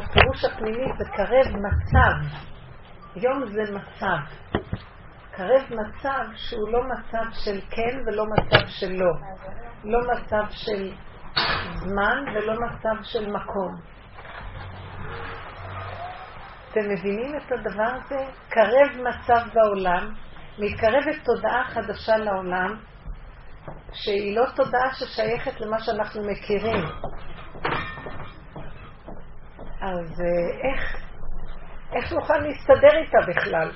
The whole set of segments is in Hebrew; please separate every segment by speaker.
Speaker 1: הפירוש הפנימי זה קרב מצב. יום זה מצב. קרב מצב שהוא לא מצב של כן ולא מצב של לא. לא מצב של זמן ולא מצב של מקום. אתם מבינים את הדבר הזה? קרב מצב בעולם, מתקרבת תודעה חדשה לעולם, שהיא לא תודעה ששייכת למה שאנחנו מכירים. אז אה, איך, איך נוכל להסתדר איתה בכלל?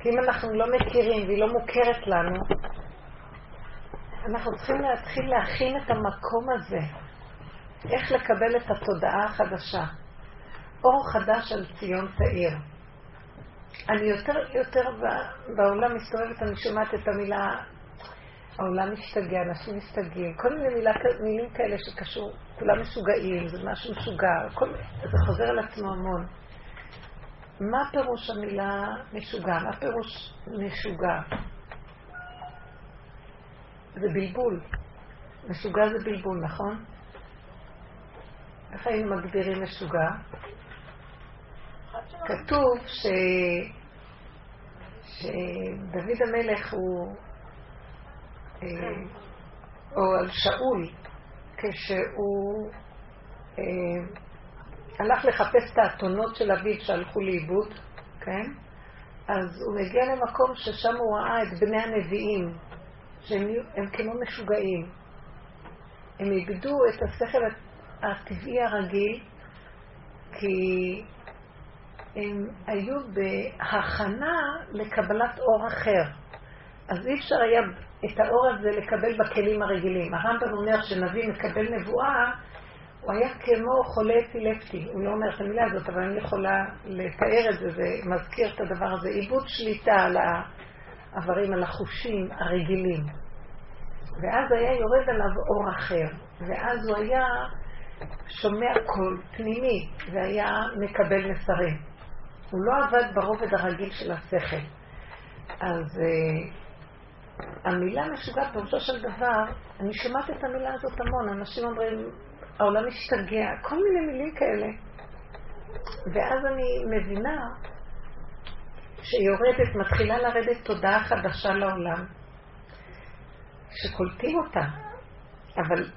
Speaker 1: כי אם אנחנו לא מכירים והיא לא מוכרת לנו, אנחנו צריכים להתחיל להכין את המקום הזה, איך לקבל את התודעה החדשה. אור חדש על ציון תאיר. אני יותר, יותר בעולם מסתובבת, אני שומעת את המילה, העולם משתגע, אנשים משתגעים, כל מיני מילה, מילים כאלה שקשור, כולם משוגעים, זה משהו משוגע, זה חוזר על עצמו המון. מה פירוש המילה משוגע? מה פירוש משוגע? זה בלבול. משוגע זה בלבול, נכון? איך היינו מגדירים משוגע? כתוב ש... שדוד המלך הוא, אה, או על שאול, כשהוא אה, הלך לחפש את האתונות של אביו שהלכו לאיבוד, כן? אז הוא מגיע למקום ששם הוא ראה את בני הנביאים, שהם כמו משוגעים. הם איבדו את השכל הטבעי הרגיל, כי הם היו בהכנה לקבלת אור אחר. אז אי אפשר היה את האור הזה לקבל בכלים הרגילים. הרמב"ם אומר שנביא מקבל נבואה, הוא היה כמו חולה אפילפטי. הוא לא אומר את המילה הזאת, אבל אני יכולה לתאר את זה, זה מזכיר את הדבר הזה. איבוד שליטה על העברים, על החושים הרגילים. ואז היה יורד עליו אור אחר, ואז הוא היה שומע קול פנימי, והיה מקבל מסרים. הוא לא עבד ברובד הרגיל של השכל. אז uh, המילה משוגעת, פירושו של דבר, אני שומעת את המילה הזאת המון, אנשים אומרים, העולם משתגע, כל מיני מילים כאלה. ואז אני מבינה שיורדת, מתחילה לרדת תודעה חדשה לעולם, שקולטים אותה, אבל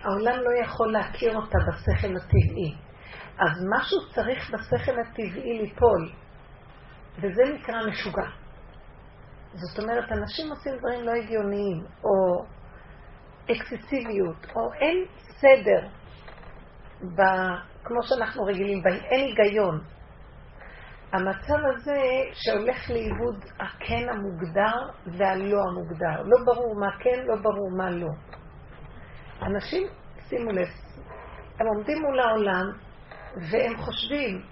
Speaker 1: העולם לא יכול להכיר אותה בשכל הטבעי. אז משהו צריך בשכל הטבעי ליפול, וזה נקרא משוגע. זאת אומרת, אנשים עושים דברים לא הגיוניים, או אקססיביות, או אין סדר, ב, כמו שאנחנו רגילים, אין היגיון. המצב הזה שהולך לאיבוד הכן המוגדר והלא המוגדר. לא ברור מה כן, לא ברור מה לא. אנשים, שימו לב, הם עומדים מול העולם והם חושבים,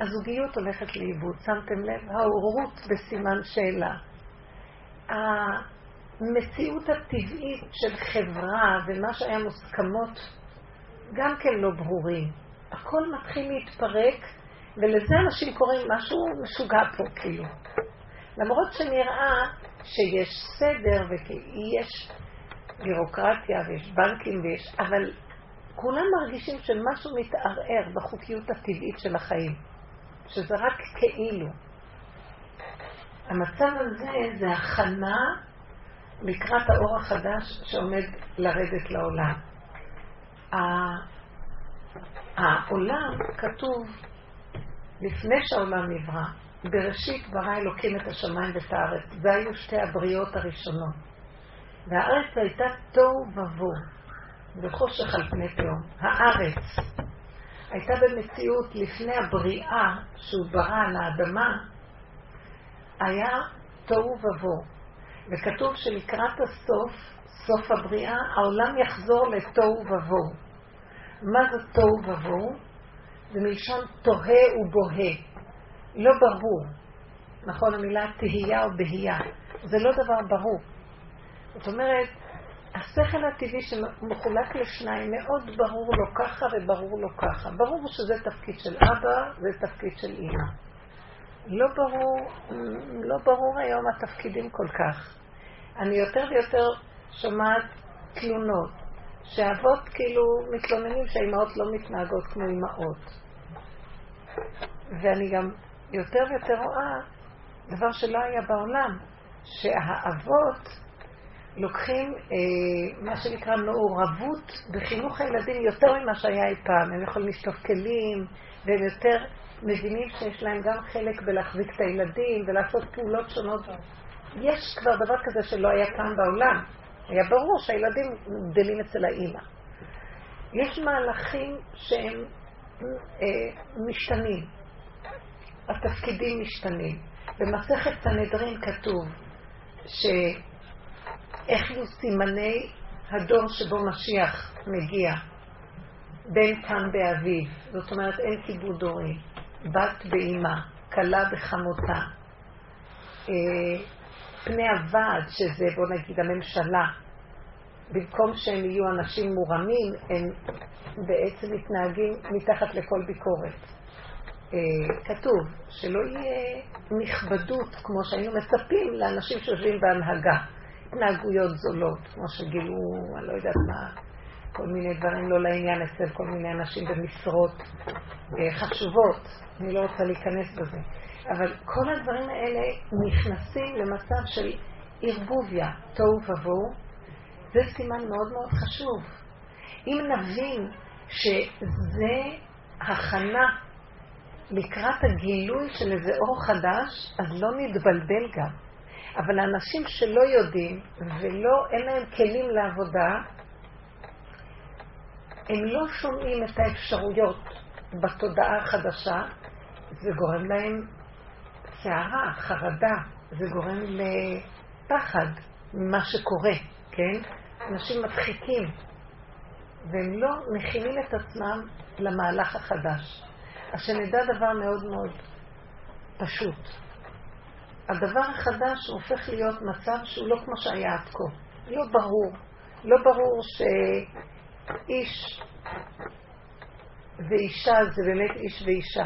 Speaker 1: הזוגיות הולכת לאיבוד, שמתם לב? ההורות בסימן שאלה. המציאות הטבעית של חברה ומה שהיה מוסכמות גם כן לא ברורים. הכל מתחיל להתפרק, ולזה אנשים קוראים משהו משוגע פה, כאילו. למרות שנראה שיש סדר ויש בירוקרטיה ויש בנקים ויש... אבל כולם מרגישים שמשהו מתערער בחוקיות הטבעית של החיים, שזה רק כאילו. המצב הזה זה הכנה לקראת האור החדש שעומד לרדת לעולם. העולם כתוב לפני שהעולם נברא, בראשית ברא אלוקים את השמיים ואת הארץ. זה היו שתי הבריאות הראשונות. והארץ הייתה תוהו ובוהו, וחושך על פני תהום. הארץ הייתה במציאות לפני הבריאה שהוא ברא על האדמה, היה תוהו ובוהו. וכתוב שלקראת הסוף, סוף הבריאה, העולם יחזור לתוהו ובוהו. מה זה תוהו ובוהו? זה מלשון תוהה ובוהה. לא ברור. נכון, המילה תהייה או בהייה. זה לא דבר ברור. זאת אומרת, השכל הטבעי שמחולק לשניים מאוד ברור לו ככה וברור לו ככה. ברור שזה תפקיד של אבא וזה תפקיד של אימא. לא ברור, לא ברור היום התפקידים כל כך. אני יותר ויותר שומעת תלונות שאבות כאילו מתלוננים שהאימהות לא מתנהגות כמו אימהות. ואני גם יותר ויותר רואה דבר שלא היה בעולם, שהאבות לוקחים אה, מה שנקרא מעורבות בחינוך הילדים יותר ממה שהיה אי פעם. הם יכולים לשטוף כלים, והם יותר מבינים שיש להם גם חלק בלהחזיק את הילדים ולעשות פעולות שונות. יש כבר דבר כזה שלא היה פעם בעולם. היה ברור שהילדים גדלים אצל האימא. יש מהלכים שהם אה, משתנים. התפקידים משתנים. במסכת סנהדרין כתוב שאיך יהיו סימני הדור שבו משיח מגיע, בן קם באביו, זאת אומרת אין כיבוד דורי, בת באימה, כלה בחמותה, אה, פני הוועד, שזה בוא נגיד הממשלה, במקום שהם יהיו אנשים מורמים, הם בעצם מתנהגים מתחת לכל ביקורת. אה, כתוב שלא יהיה נכבדות כמו שהיינו מצפים לאנשים שיושבים בהנהגה. התנהגויות זולות, כמו שגילו, אני לא יודעת מה, כל מיני דברים לא לעניין אצל כל מיני אנשים במשרות אה, חשובות. אני לא רוצה להיכנס בזה. אבל כל הדברים האלה נכנסים למצב של ערבוביה, תוהו ובוהו. זה סימן מאוד מאוד חשוב. אם נבין שזה הכנה לקראת הגילוי של איזה אור חדש, אז לא נתבלבל גם. אבל האנשים שלא יודעים ולא, אין להם כלים לעבודה, הם לא שומעים את האפשרויות בתודעה החדשה, זה גורם להם סערה, חרדה, זה גורם לפחד ממה שקורה, כן? אנשים מדחיקים, והם לא מכינים את עצמם למהלך החדש. אז שנדע דבר מאוד מאוד פשוט. הדבר החדש הופך להיות מצב שהוא לא כמו שהיה עד כה. לא ברור. לא ברור שאיש ואישה זה באמת איש ואישה.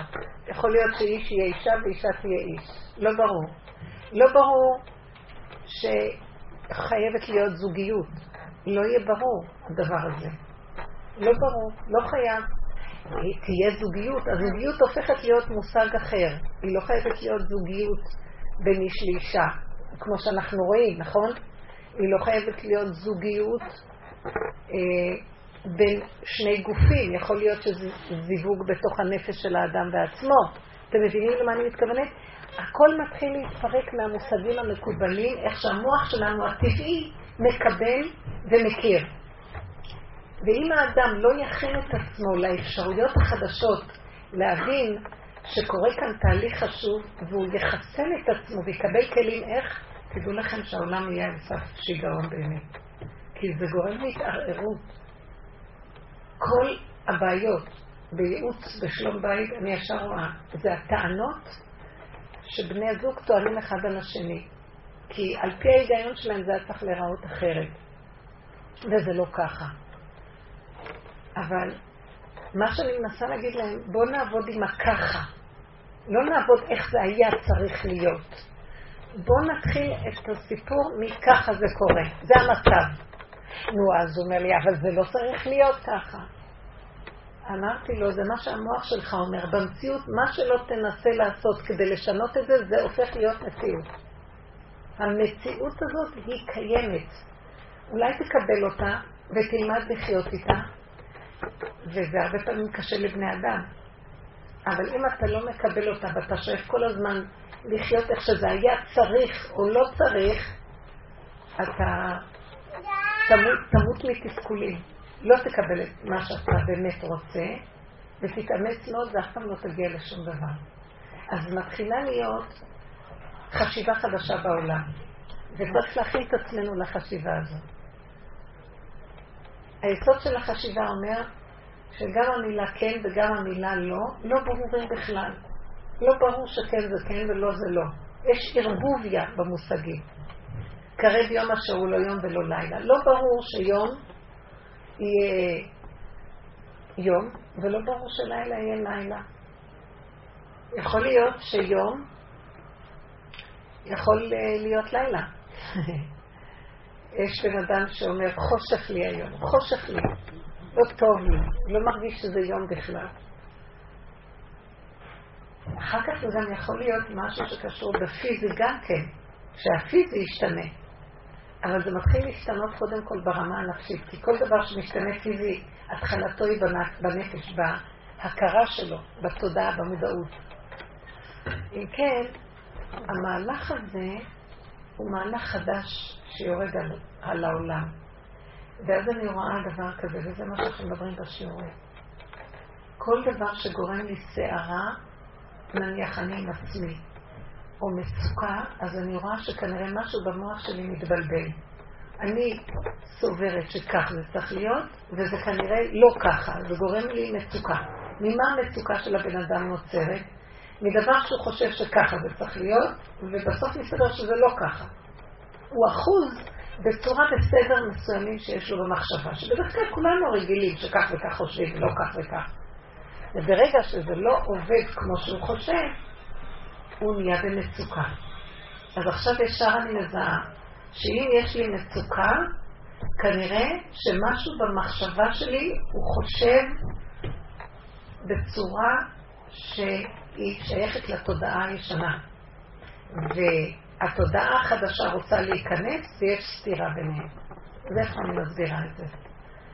Speaker 1: יכול להיות שאיש יהיה אישה ואישה תהיה איש. לא ברור. לא ברור שחייבת להיות זוגיות. לא יהיה ברור הדבר הזה. לא ברור, לא חייב. תהיה זוגיות, הזוגיות הופכת להיות מושג אחר. היא לא חייבת להיות זוגיות בין איש לאישה, כמו שאנחנו רואים, נכון? היא לא חייבת להיות זוגיות אה, בין שני גופים. יכול להיות שזה זיווג בתוך הנפש של האדם בעצמו. אתם מבינים למה אני מתכוונת? הכל מתחיל להתפרק מהמושגים המקובלים, איך שהמוח שלנו הטבעי מקבל ומכיר. ואם האדם לא יכין את עצמו לאפשרויות החדשות, להבין שקורה כאן תהליך חשוב, והוא יחסן את עצמו ויקבל כלים איך, תדעו לכם שהעולם יהיה על סף שיגעון באמת. כי זה גורם להתערערות. כל הבעיות בייעוץ בשלום בית, אני ישר רואה, זה הטענות שבני הזוג טוענים אחד על השני. כי על פי ההיגיון שלהם זה היה צריך להיראות אחרת. וזה לא ככה. אבל מה שאני מנסה להגיד להם, בואו נעבוד עם הככה. לא נעבוד איך זה היה צריך להיות. בואו נתחיל את הסיפור מככה זה קורה. זה המצב. נו, אז הוא אומר לי, אבל זה לא צריך להיות ככה. אמרתי לו, זה מה שהמוח שלך אומר. במציאות, מה שלא תנסה לעשות כדי לשנות את זה, זה הופך להיות מציאות. המציאות הזאת היא קיימת. אולי תקבל אותה ותלמד לחיות איתה, וזה הרבה פעמים קשה לבני אדם. אבל אם אתה לא מקבל אותה ואתה שואף כל הזמן לחיות איך שזה היה צריך או לא צריך, אתה תמות, תמות מתסכולים. לא תקבל את מה שאתה באמת רוצה, ותתאמץ מאוד ואף פעם לא תגיע לשום דבר. אז מתחילה להיות חשיבה חדשה בעולם, וצריך להכין את עצמנו לחשיבה הזאת. היסוד של החשיבה אומר שגם המילה כן וגם המילה לא, לא ברורים בכלל. לא ברור שכן זה כן ולא זה לא. יש ערבוביה במושגים. קרב יום אשר הוא לא יום ולא לילה. לא ברור שיום יהיה יום, ולא ברור שלילה יהיה לילה. יכול להיות שיום יכול אה, להיות לילה. יש בן אדם שאומר, חושך לי היום, חושך לי. לא טוב לי, לא מרגיש שזה יום בכלל. אחר כך זה גם יכול להיות משהו שקשור בפיזי גם כן, שהפיזי ישתנה. אבל זה מתחיל להשתנות קודם כל ברמה הנפשית, כי כל דבר שמשתנה פיזי, התחלתו היא בנפש, בהכרה שלו, בתודעה, במודעות. אם כן, המהלך הזה הוא מהלך חדש שיורד על, על העולם. ואז אני רואה דבר כזה, וזה מה שאנחנו מדברים בשיעורים. כל דבר שגורם לי סערה, נניח אני עם עצמי, או מצוקה, אז אני רואה שכנראה משהו במוח שלי מתבלבל. אני סוברת שכך זה צריך להיות, וזה כנראה לא ככה, זה גורם לי מצוקה. ממה המצוקה של הבן אדם נוצרת? מדבר שהוא חושב שככה זה צריך להיות, ובסוף מסתבר שזה לא ככה. הוא אחוז בצורה בסדר מסוימים שיש לו במחשבה, שבדרך כלל כולנו רגילים שכך וכך חושבים, ולא כך וכך. וברגע שזה לא עובד כמו שהוא חושב, הוא נהיה במצוקה. אז עכשיו ישר אני מזהה שאם יש לי מצוקה, כנראה שמשהו במחשבה שלי הוא חושב בצורה שהיא שייכת לתודעה הישנה. והתודעה החדשה רוצה להיכנס ויש סתירה ביניהם. זה איך אני מסבירה את זה.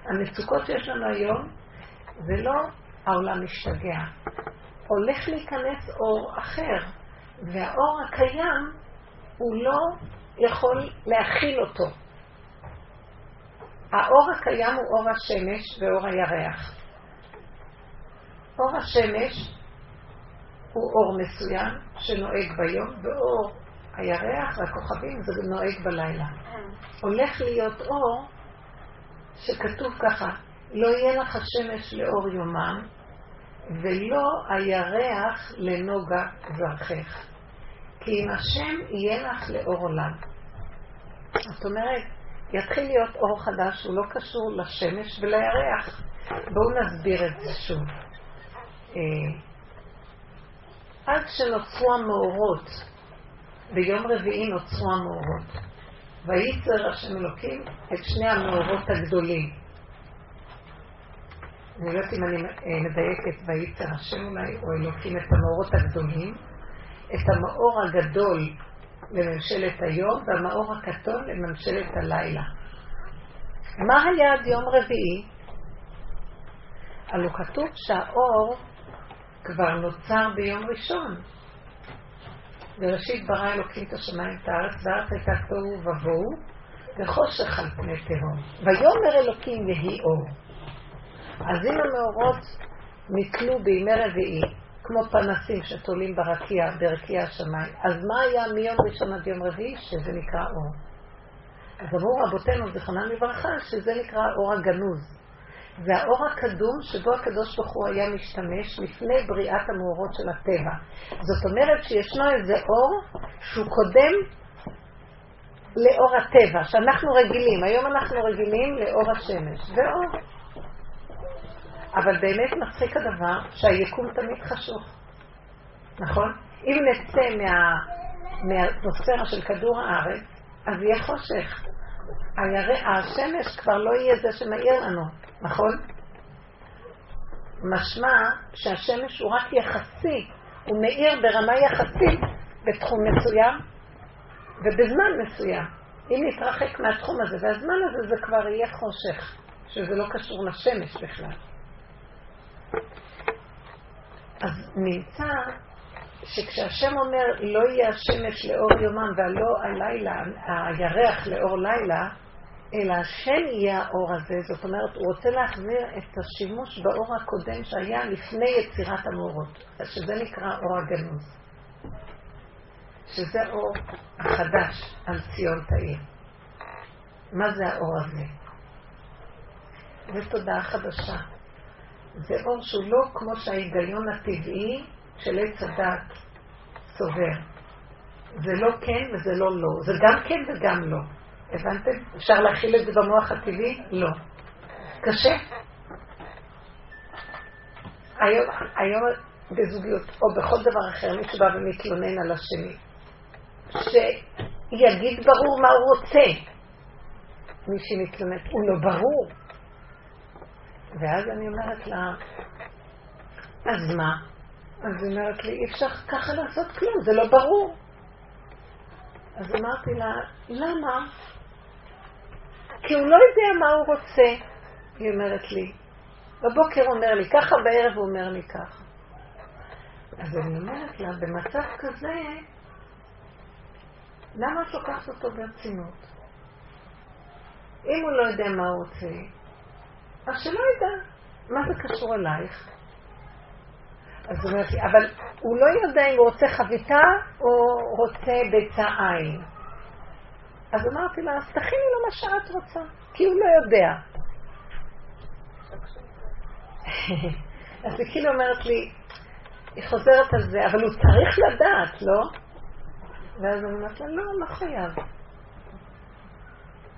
Speaker 1: המצוקות שיש לנו היום זה לא העולם משתגע. הולך להיכנס אור אחר, והאור הקיים הוא לא יכול להכיל אותו. האור הקיים הוא אור השמש ואור הירח. אור השמש הוא אור מסוים שנוהג ביום, ואור הירח והכוכבים זה נוהג בלילה. הולך להיות אור שכתוב ככה, לא יהיה לך השמש לאור יומם, ולא הירח לנוגה זרחך. כי אם השם יהיה לך לאור עולם. זאת אומרת, יתחיל להיות אור חדש שהוא לא קשור לשמש ולירח. בואו נסביר את זה שוב. אה, עד שנוצרו המאורות, ביום רביעי נוצרו המאורות. וייצר השם אלוקים את שני המאורות הגדולים. אני לא יודעת אם אני אה, מדייקת וייצר השם אולי, או אלוקים את המאורות הגדולים, את המאור הגדול לממשלת היום והמאור הכתום לממשלת הלילה. מה היה עד יום רביעי? הלוא כתוב שהאור כבר נוצר ביום ראשון. בראשית ברא אלוקים את השמיים את הארץ, והארץ הייתה תוהו ובוהו, וחושך על פני תהום. ויאמר אלוקים יהי אור. אז אם המאורות נתלו בימי רביעי, כמו פנסים שתולים ברקיע, ברקיע השמיים, אז מה היה מיום ראשון עד יום רביעי? שזה נקרא אור. אז אמרו רבותינו, זכרונם לברכה, שזה נקרא אור הגנוז. זה האור הקדום שבו הקדוש ברוך הוא היה משתמש לפני בריאת המאורות של הטבע. זאת אומרת שישנו איזה אור שהוא קודם לאור הטבע, שאנחנו רגילים. היום אנחנו רגילים לאור השמש. זה אור. אבל באמת מצחיק הדבר שהיקום תמיד חשוך. נכון? אם נצא מה, מהאטמוספירה של כדור הארץ, אז יהיה חושך. הירא, השמש כבר לא יהיה זה שמאיר לנו. נכון? משמע שהשמש הוא רק יחסי, הוא מאיר ברמה יחסית בתחום מסוים ובזמן מסוים. אם נתרחק מהתחום הזה, והזמן הזה זה כבר יהיה חושך, שזה לא קשור לשמש בכלל. אז נמצא שכשהשם אומר לא יהיה השמש לאור יומם והלא הלילה, הירח לאור לילה, אלא השם יהיה האור הזה, זאת אומרת, הוא רוצה להחזיר את השימוש באור הקודם שהיה לפני יצירת המאורות, שזה נקרא אור הגנוז. שזה אור החדש על ציון תאיר. מה זה האור הזה? זה תודעה חדשה. זה אור שהוא לא כמו שההיגיון הטבעי של עץ הדת סובר. זה לא כן וזה לא לא. זה גם כן וגם לא. הבנתם? אפשר להכיל את זה במוח הטבעי? לא. קשה. היום, היום בזוגיות, או בכל דבר אחר, מי שבא ומתלונן על השני, שיגיד ברור מה הוא רוצה. מי שמתלונן, הוא לא ברור. ואז אני אומרת לה, אז מה? אז היא אומרת לי, אי אפשר ככה לעשות כלום, זה לא ברור. אז אמרתי לה, למה? כי הוא לא יודע מה הוא רוצה, היא אומרת לי. בבוקר אומר לי ככה, בערב הוא אומר לי ככה. אז אני אומרת לה, במצב כזה, למה את לוקחת אותו ברצינות? אם הוא לא יודע מה הוא רוצה, אז שלא ידע. מה זה קשור אלייך? אז הוא אומר אבל הוא לא יודע אם הוא רוצה חביתה או רוצה ביצה עין. אז אמרתי לה, אז תכיני לו מה שאת רוצה, כי הוא לא יודע. אז היא כאילו אומרת לי, היא חוזרת על זה, אבל הוא צריך לדעת, לא? ואז אני אומרת לה, לא, לא חייב.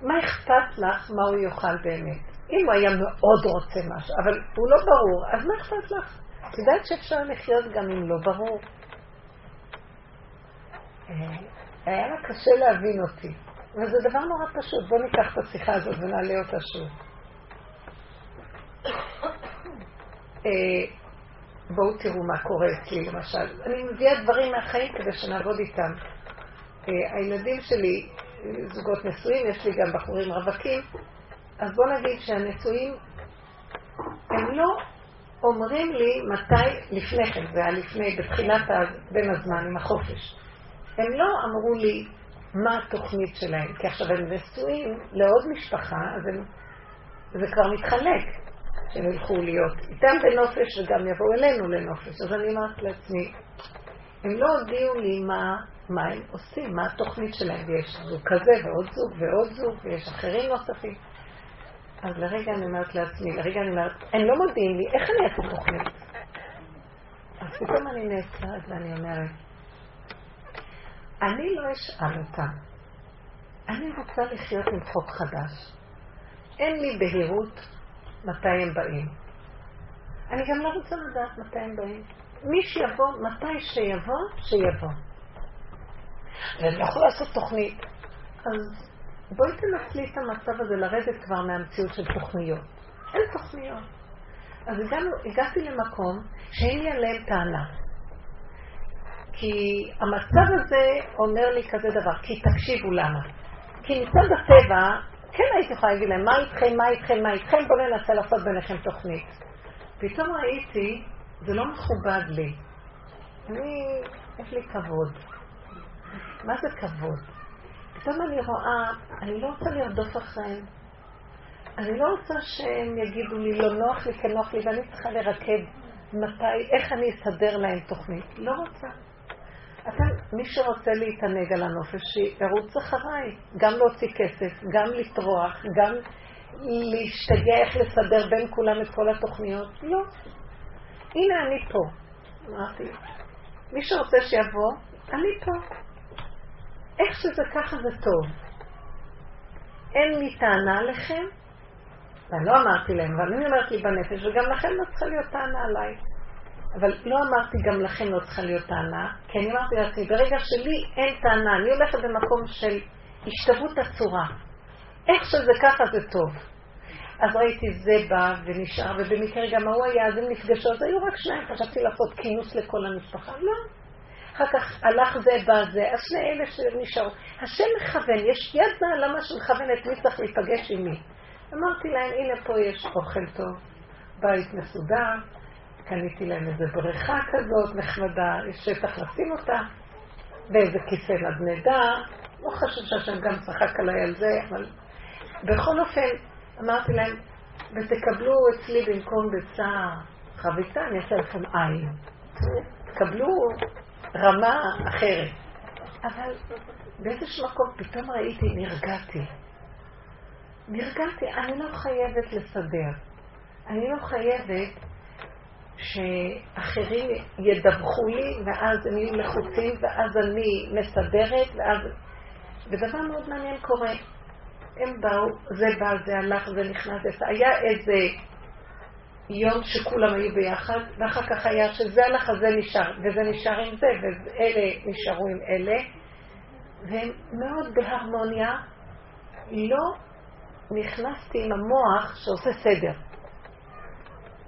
Speaker 1: מה אכפת לך מה הוא יאכל באמת? אם הוא היה מאוד רוצה משהו, אבל הוא לא ברור, אז מה אכפת לך? את יודעת שאפשר לחיות גם אם לא ברור? אה, היה לה קשה להבין אותי, אבל זה דבר נורא פשוט. בואו ניקח את השיחה הזאת ונעלה אותה שוב. אה, בואו תראו מה קורה אצלי למשל. אני מביאה דברים מהחיים כדי שנעבוד איתם. אה, הילדים שלי, זוגות נשואים, יש לי גם בחורים רווקים, אז בואו נגיד שהנשואים, הם לא אומרים לי מתי, לפני כן, זה היה לפני, בתחילת בין הזמן עם החופש. הם לא אמרו לי מה התוכנית שלהם, כי עכשיו הם נשואים לעוד משפחה, אז הם, זה כבר מתחלק, שהם ילכו להיות איתם בנופש וגם יבואו אלינו לנופש. אז אני אמרתי לעצמי, הם לא הודיעו לי מה, מה הם עושים, מה התוכנית שלהם, ויש זוג כזה ועוד זוג ועוד זוג, ויש אחרים נוספים. אז לרגע אני אומרת לעצמי, לרגע אני אומרת, הם לא מודיעים לי, איך אני אעשה תוכנית? אז פתאום אני נעצרת ואני אומרת, אני לא אשאל אותם. אני רוצה לחיות עם חוק חדש. אין לי בהירות מתי הם באים. אני גם לא רוצה לדעת מתי הם באים. מי שיבוא, מתי שיבוא, שיבוא. ואני לא יכולה לעשות תוכנית. אז בואי תנצלי את המצב הזה לרדת כבר מהמציאות של תוכניות. אין תוכניות. אז הגענו, הגעתי למקום שאין לי עליהם טענה. כי המצב הזה אומר לי כזה דבר, כי תקשיבו למה. כי מצד הטבע, כן הייתי יכולה להגיד להם, מה איתכם, מה איתכם, מה איתכם, בואו ננסה לעשות ביניכם תוכנית. פתאום ראיתי, זה לא מכובד לי. אני, יש לי כבוד. מה זה כבוד? פתאום אני רואה, אני לא רוצה לרדוף אחריהם. אני לא רוצה שהם יגידו לי, לא נוח לי, כן נוח לי, ואני צריכה לרכב מתי, איך אני אסדר להם תוכנית. לא רוצה. אתה, מי שרוצה להתענג על הנופש, שירוץ אחריי. גם להוציא כסף, גם לטרוח, גם להשתגע איך לסדר בין כולם את כל התוכניות. לא. הנה אני פה. אמרתי, מי שרוצה שיבוא, אני פה. איך שזה ככה זה טוב. אין לי טענה עליכם, ואני לא אמרתי להם, אבל אני אומרת לי בנפש, וגם לכם לא צריכה להיות טענה עליי. אבל לא אמרתי גם לכם לא צריכה להיות טענה, כי אני אמרתי לעצמי, ברגע שלי אין טענה, אני הולכת במקום של השתוות הצורה. איך שזה ככה זה טוב. אז ראיתי זה בא ונשאר, ובמקרה גם ההוא היה, אז הם נפגשו, אז היו רק שניים, חשבתי לעשות כינוס לכל המשפחה. לא. אחר כך הלך זה בא זה, אז שני אלה שנשארו. השם מכוון, יש יד נעלמה שמכוונת מי צריך להיפגש עם מי. אמרתי להם, הנה פה יש אוכל טוב, בית מסודר, קניתי להם איזה בריכה כזאת נחמדה, יש שטח לשים אותה, ואיזה כיסא נדנדה, לא חשוב שהשם גם צחק עליי על זה, אבל בכל אופן, אמרתי להם, ותקבלו אצלי במקום ביצה חביתה, אני אעשה לכם עין. תקבלו רמה אחרת. אבל באיזשהו מקום פתאום ראיתי, נרגעתי. נרגעתי, אני לא חייבת לסדר. אני לא חייבת שאחרים ידווחו לי, ואז הם יהיו לחוצים, ואז אני מסדרת, ואז... ודבר מאוד מעניין קורה. הם באו, זה בא, זה הלך, זה נכנס, זה היה איזה יום שכולם היו ביחד, ואחר כך היה שזה הלך, זה נשאר, וזה נשאר עם זה, ואלה נשארו עם אלה, והם מאוד בהרמוניה. לא נכנסתי עם המוח שעושה סדר.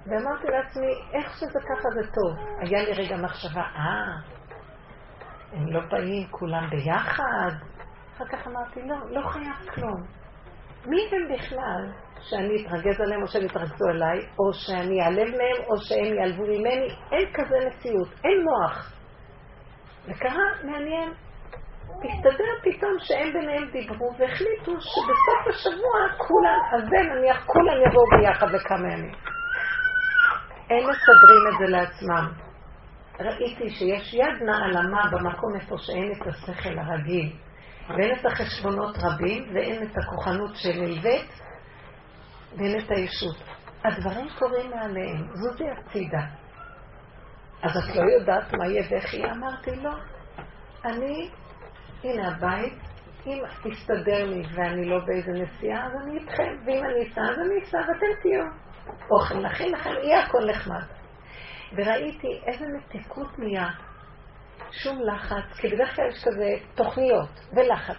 Speaker 1: ואמרתי לעצמי, איך שזה ככה זה טוב. היה לי רגע מחשבה, אה, הם לא באים כולם ביחד? אחר כך אמרתי, לא, לא חייב כלום. מי הם בכלל שאני אתרגז עליהם או שהם יתרגזו עליי, או שאני אעלב מהם או שהם יעלבו ממני? אין כזה מציאות, אין מוח. וקרה, מעניין, הסתדר פתאום שהם ביניהם דיברו והחליטו שבסוף השבוע כולם, אז זה נניח כולם יבואו ביחד לכמה ימים. הם מסדרים את זה לעצמם. ראיתי שיש יד נעלמה במקום איפה שאין את השכל הרגיל, ואין את החשבונות רבים, ואין את הכוחנות שנלווית, ואין את הישות. הדברים קורים מעליהם, זוזי הצידה. אז את לא יודעת מה יהיה וכי? אמרתי, לא. אני, הנה הבית, אם תסתדר לי ואני לא באיזה נסיעה, אז אני איתכם, ואם אני אסע, אז אני אסע ואתם תהיו. אוכל נכין לכם, יהיה הכל נחמד. וראיתי איזה מתיקות נהיה, שום לחץ, כי בדרך כלל יש כזה תוכניות ולחץ,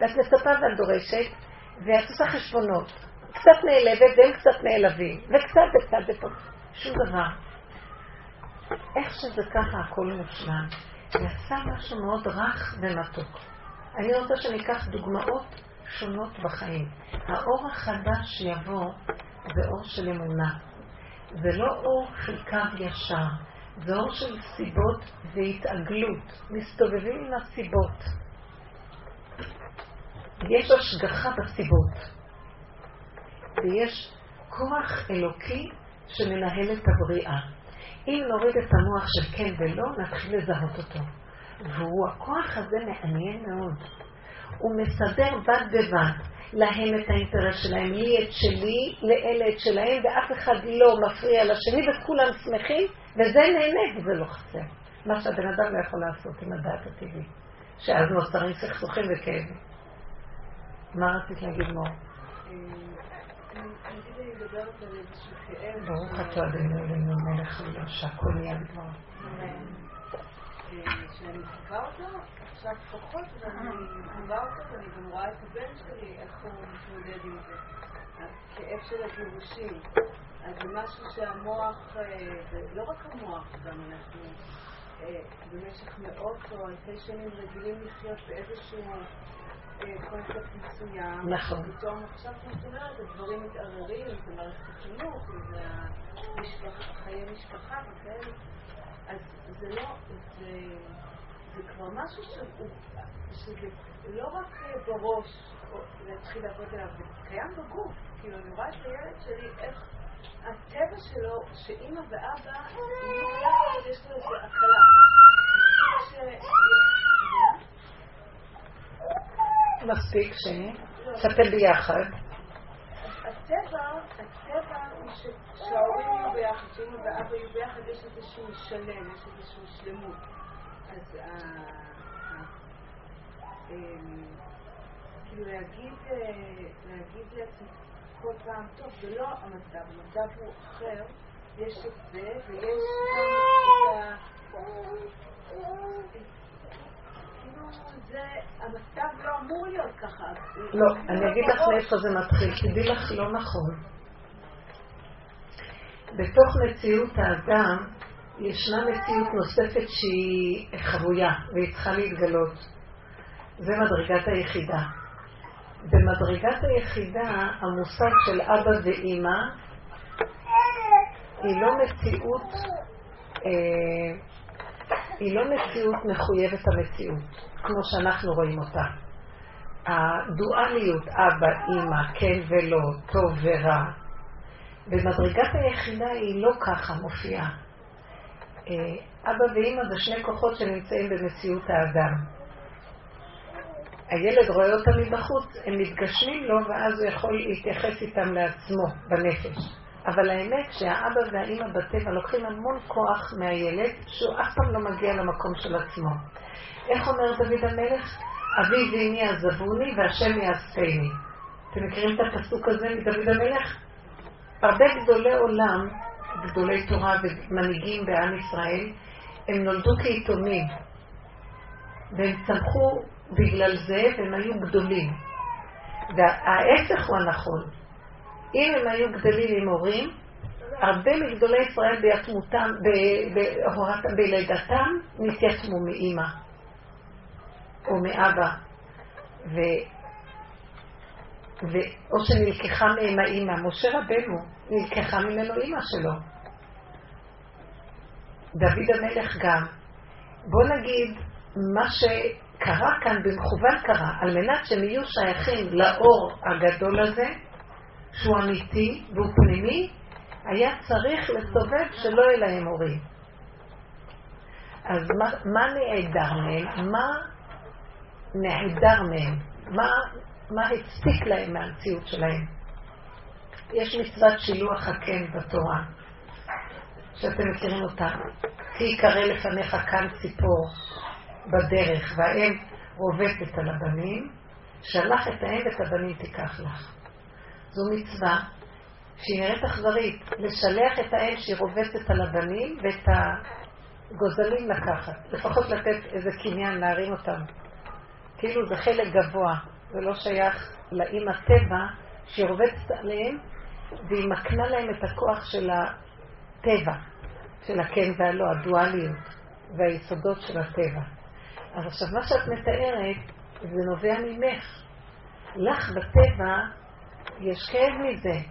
Speaker 1: ואת מצפה ואת דורשת, ואת עושה חשבונות, קצת נעלבת והם קצת נעלבים, וקצת וקצת ופה, שום דבר. איך שזה ככה הכל מושלם, יצא משהו מאוד רך ומתוק. אני רוצה שניקח דוגמאות שונות בחיים. האור החדש שיבוא זה אור של אמונה. זה לא אור של קו ישר, זה אור של סיבות והתעגלות. מסתובבים עם הסיבות. יש השגחה בסיבות, ויש כוח אלוקי שמנהל את הבריאה. אם נוריד את המוח של כן ולא, נתחיל לזהות אותו. והוא, הכוח הזה מעניין מאוד. הוא מסדר בד בבד להם את האינטרס שלהם, לי את שלי, לאלה את שלהם, ואף אחד לא מפריע לשני, וכולם שמחים, וזה נהנה וזה לא חסר. מה שהבן אדם לא יכול לעשות עם הדעת הטבעית, שאז נוצרים סכסוכים וכאבים. מה רצית להגיד מור? ברוך אתה אדוני אלוהינו מלך העולם שהכל נהיה בדברו.
Speaker 2: שאני מחכה אותו, עכשיו פחות, ואני מחכה אותו, ואני גם רואה את הבן שלי, איך הוא מתמודד עם זה. הכאב של הגירושים. אז זה משהו שהמוח, לא רק המוח, גם אנחנו במשך מאות או אלפי שנים רגילים לחיות באיזשהו קונספט מסוים.
Speaker 1: נכון.
Speaker 2: ופתאום עכשיו, כמו שאת אומרת, הדברים מתערערים, זה מערכת החינוך, זה חיי משפחה וכאלה. אז זה לא, זה, זה כבר משהו שהוא, שזה לא רק בראש להתחיל לעבוד עליו, זה קיים בגוף. כאילו, אני רואה את הילד שלי, איך הטבע שלו, שאימא ואבא יש לו איזו הקלה.
Speaker 1: מספיק ש... שאתם ביחד.
Speaker 2: הטבע, הטבע הוא שההורים יהיו ביחד, שאמא ואבא יהיו ביחד, יש איזשהו שלם, יש איזשהו שלמות. כאילו להגיד לעצמי כל פעם, טוב, זה לא המצב, המצב הוא אחר, יש את זה, ויש גם את ה... המצב לא אמור להיות ככה.
Speaker 1: לא, אני אגיד לך מאיפה זה מתחיל, תדעי לך לא נכון. בתוך מציאות האדם ישנה מציאות נוספת שהיא חבויה והיא צריכה להתגלות. זה מדרגת היחידה. במדרגת היחידה המושג של אבא ואימא היא לא מציאות אה, היא לא מציאות מחויבת המציאות, כמו שאנחנו רואים אותה. הדואליות, אבא, אימא, כן ולא, טוב ורע, במדרגת היחידה היא לא ככה מופיעה. אה, אבא ואימא זה שני כוחות שנמצאים במציאות האדם. הילד רואה אותם מבחוץ, הם מתגשמים לו, ואז הוא יכול להתייחס איתם לעצמו, בנפש. אבל האמת שהאבא והאימא בטבע לוקחים המון כוח מהילד, שהוא אף פעם לא מגיע למקום של עצמו. איך אומר דוד המלך? אבי ואמי עזבוני והשם יאספני. אתם מכירים את הפסוק הזה מדוד המלך? הרבה גדולי עולם, גדולי תורה ומנהיגים בעם ישראל, הם נולדו כיתומים. והם צמחו בגלל זה, והם היו גדולים. וההפך הוא הנכון. אם הם היו גדלים עם הורים, הרבה מגדולי ישראל ביתמותם, בלידתם, נתייתמו מאימא או מאבא, ו... ו... או שנלקחה מהם האימא. משה רבנו, נלקחה ממנו אימא שלו. דוד המלך גם. בוא נגיד, מה שקרה כאן במכוון קרה, על מנת שהם יהיו שייכים לאור הגדול הזה, שהוא אמיתי והוא פנימי, היה צריך לסובב שלא יהיה להם הורים. אז מה, מה נעדר מהם? מה נעדר מהם? מה, מה הצדיק להם מהמציאות שלהם? יש מצוות שילוח הקן בתורה, שאתם מכירים אותה. כי יקרא לפניך כאן ציפור בדרך, והאם רובצת על הבנים, שלח את האם ואת הבנים תיקח לך. זו מצווה שהיא נראית אכזרית, לשלח את האם שהיא רובצת על הבנים ואת הגוזלים לקחת, לפחות לתת איזה קניין, להרים אותם. כאילו זה חלק גבוה, זה לא שייך לאם הטבע שהיא רובצת עליהם והיא מקנה להם את הכוח של הטבע, של הכן והלא, הדואליות והיסודות של הטבע. אז עכשיו, מה שאת מתארת, זה נובע ממך. לך בטבע יש כאב מזה.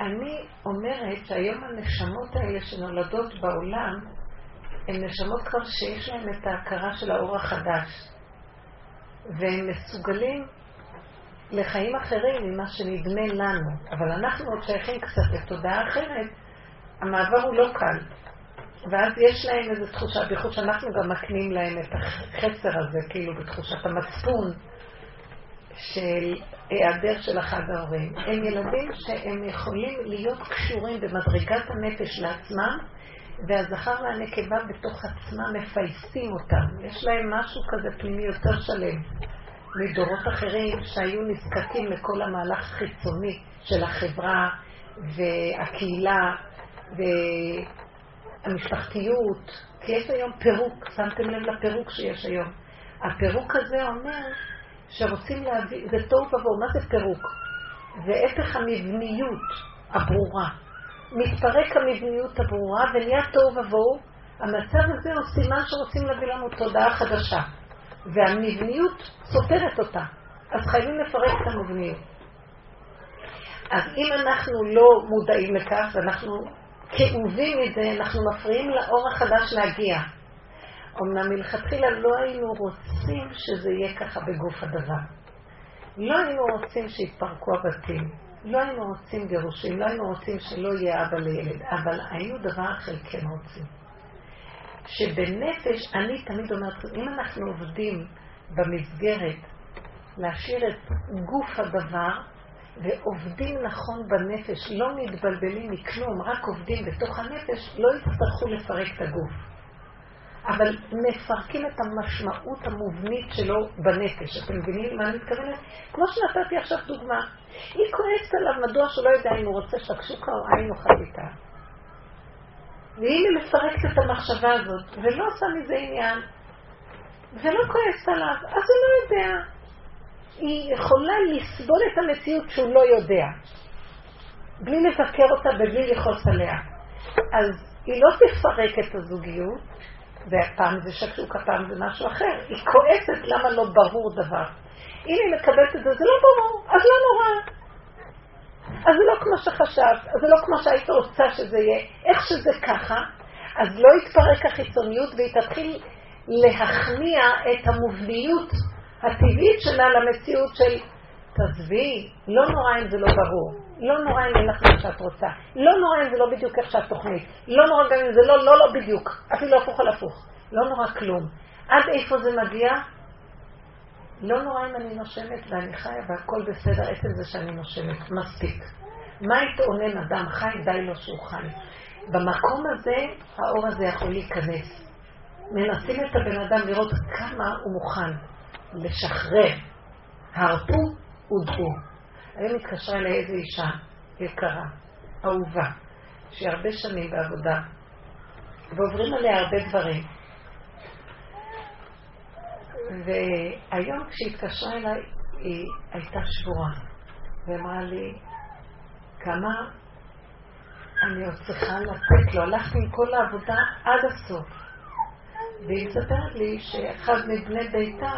Speaker 1: אני אומרת שהיום הנשמות האלה שנולדות בעולם, הן נשמות כבר שיש להן את ההכרה של האור החדש. והם מסוגלים לחיים אחרים ממה שנדמה לנו. אבל אנחנו עוד שייכים קצת לתודעה אחרת, המעבר הוא לא קל. ואז יש להם איזו תחושה, בייחוד שאנחנו גם מקנים להם את החסר הזה, כאילו בתחושת המצפון של היעדר של אחד ההורים. הם ילדים שהם יכולים להיות קשורים במדרגת הנפש לעצמם, והזכר והנקבה בתוך עצמם מפייסים אותם. יש להם משהו כזה פנימי יותר שלם מדורות אחרים שהיו נזקקים לכל המהלך החיצוני של החברה והקהילה והמשפחתיות, כי יש היום פירוק, שמתם לב לפירוק שיש היום. הפירוק הזה אומר שרוצים להביא, זה טוב ובואו, מה זה פירוק? זה הפך המבניות הברורה. מתפרק המבניות הברורה ונהיה תוהו ובוהו. המצב הזה הוא סימן שרוצים להביא לנו תודעה חדשה. והמבניות סותרת אותה. אז חייבים לפרק את המבניות. אז אם אנחנו לא מודעים לכך, ואנחנו כאובים מזה, אנחנו מפריעים לאור החדש להגיע. אמנם מלכתחילה לא היינו רוצים שזה יהיה ככה בגוף הדבר. לא היינו רוצים שיתפרקו הבתים, לא היינו רוצים גירושים, לא היינו רוצים שלא יהיה אבא לילד, אבל היינו דבר אחר כן רוצים. שבנפש, אני תמיד אומרת, אם אנחנו עובדים במסגרת להשאיר את גוף הדבר, ועובדים נכון בנפש, לא מתבלבלים מכלום, רק עובדים בתוך הנפש, לא יצטרכו לפרק את הגוף. אבל מפרקים את המשמעות המובנית שלו בנפש. אתם מבינים מה אני מתכוונת? כמו שנתתי עכשיו דוגמה. היא כועסת עליו, מדוע שלא יודע אם הוא רוצה שקשוקה או עין או חביתה. ואם היא מפרקת את המחשבה הזאת, ולא עושה מזה עניין, ולא כועסת עליו, אז הוא לא יודע. היא יכולה לסבול את המציאות שהוא לא יודע, בלי לבקר אותה ובלי לכעוס עליה. אז היא לא תפרק את הזוגיות, והפעם זה שקשוק, הפעם זה משהו אחר. היא כועסת למה לא ברור דבר. אם היא מקבלת את זה, זה לא ברור, אז לא נורא. אז זה לא כמו שחשבת, אז זה לא כמו שהיית רוצה שזה יהיה. איך שזה ככה, אז לא יתפרק החיצוניות והיא תתחיל להכניע את המובניות הטבעית שלה למציאות של תעזבי, לא נורא אם זה לא ברור, לא נורא אם אין לך מה שאת רוצה, לא נורא אם זה לא בדיוק איך שאת תוכנית, לא נורא גם אם זה לא, לא, לא בדיוק, אפילו הפוך על הפוך, לא נורא כלום. עד איפה זה מגיע? לא נורא אם אני נושמת ואני חיה והכל בסדר, עצם זה שאני נושמת, מספיק. מה יתאונן אדם חי, די לו שהוא חי. במקום הזה, האור הזה יכול להיכנס. מנסים את הבן אדם לראות כמה הוא מוכן לשחרר. הרפו ודעו. היום התקשרה אליי איזו אישה יקרה, אהובה, שהיא הרבה שנים בעבודה, ועוברים עליה הרבה דברים. והיום כשהיא התקשרה אליי, היא הייתה שבורה, ואמרה לי, כמה אני עוד צריכה לתת לו. הלכתי עם כל העבודה עד הסוף. והיא מספרת לי שאחד מבני ביתה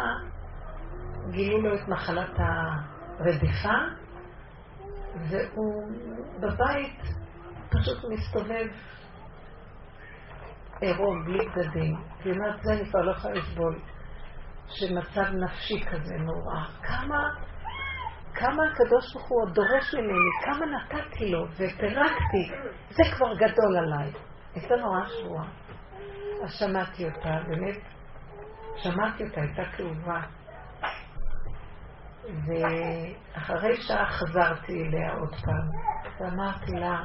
Speaker 1: גילו לו את מחלת הרדיפה, והוא בבית פשוט מסתובב עירום, בלי בגדים. היא אומרת, זה אני כבר לא יכולה לסבול. שמצב נפשי כזה נורא. כמה, כמה הקדוש ברוך הוא דורש ממני, כמה נתתי לו ופירקתי, זה כבר גדול עליי. הייתה נורא שבועה. אז שמעתי אותה, באמת, שמעתי אותה, הייתה כאובה. ואחרי שעה חזרתי אליה עוד פעם, ואמרתי לה,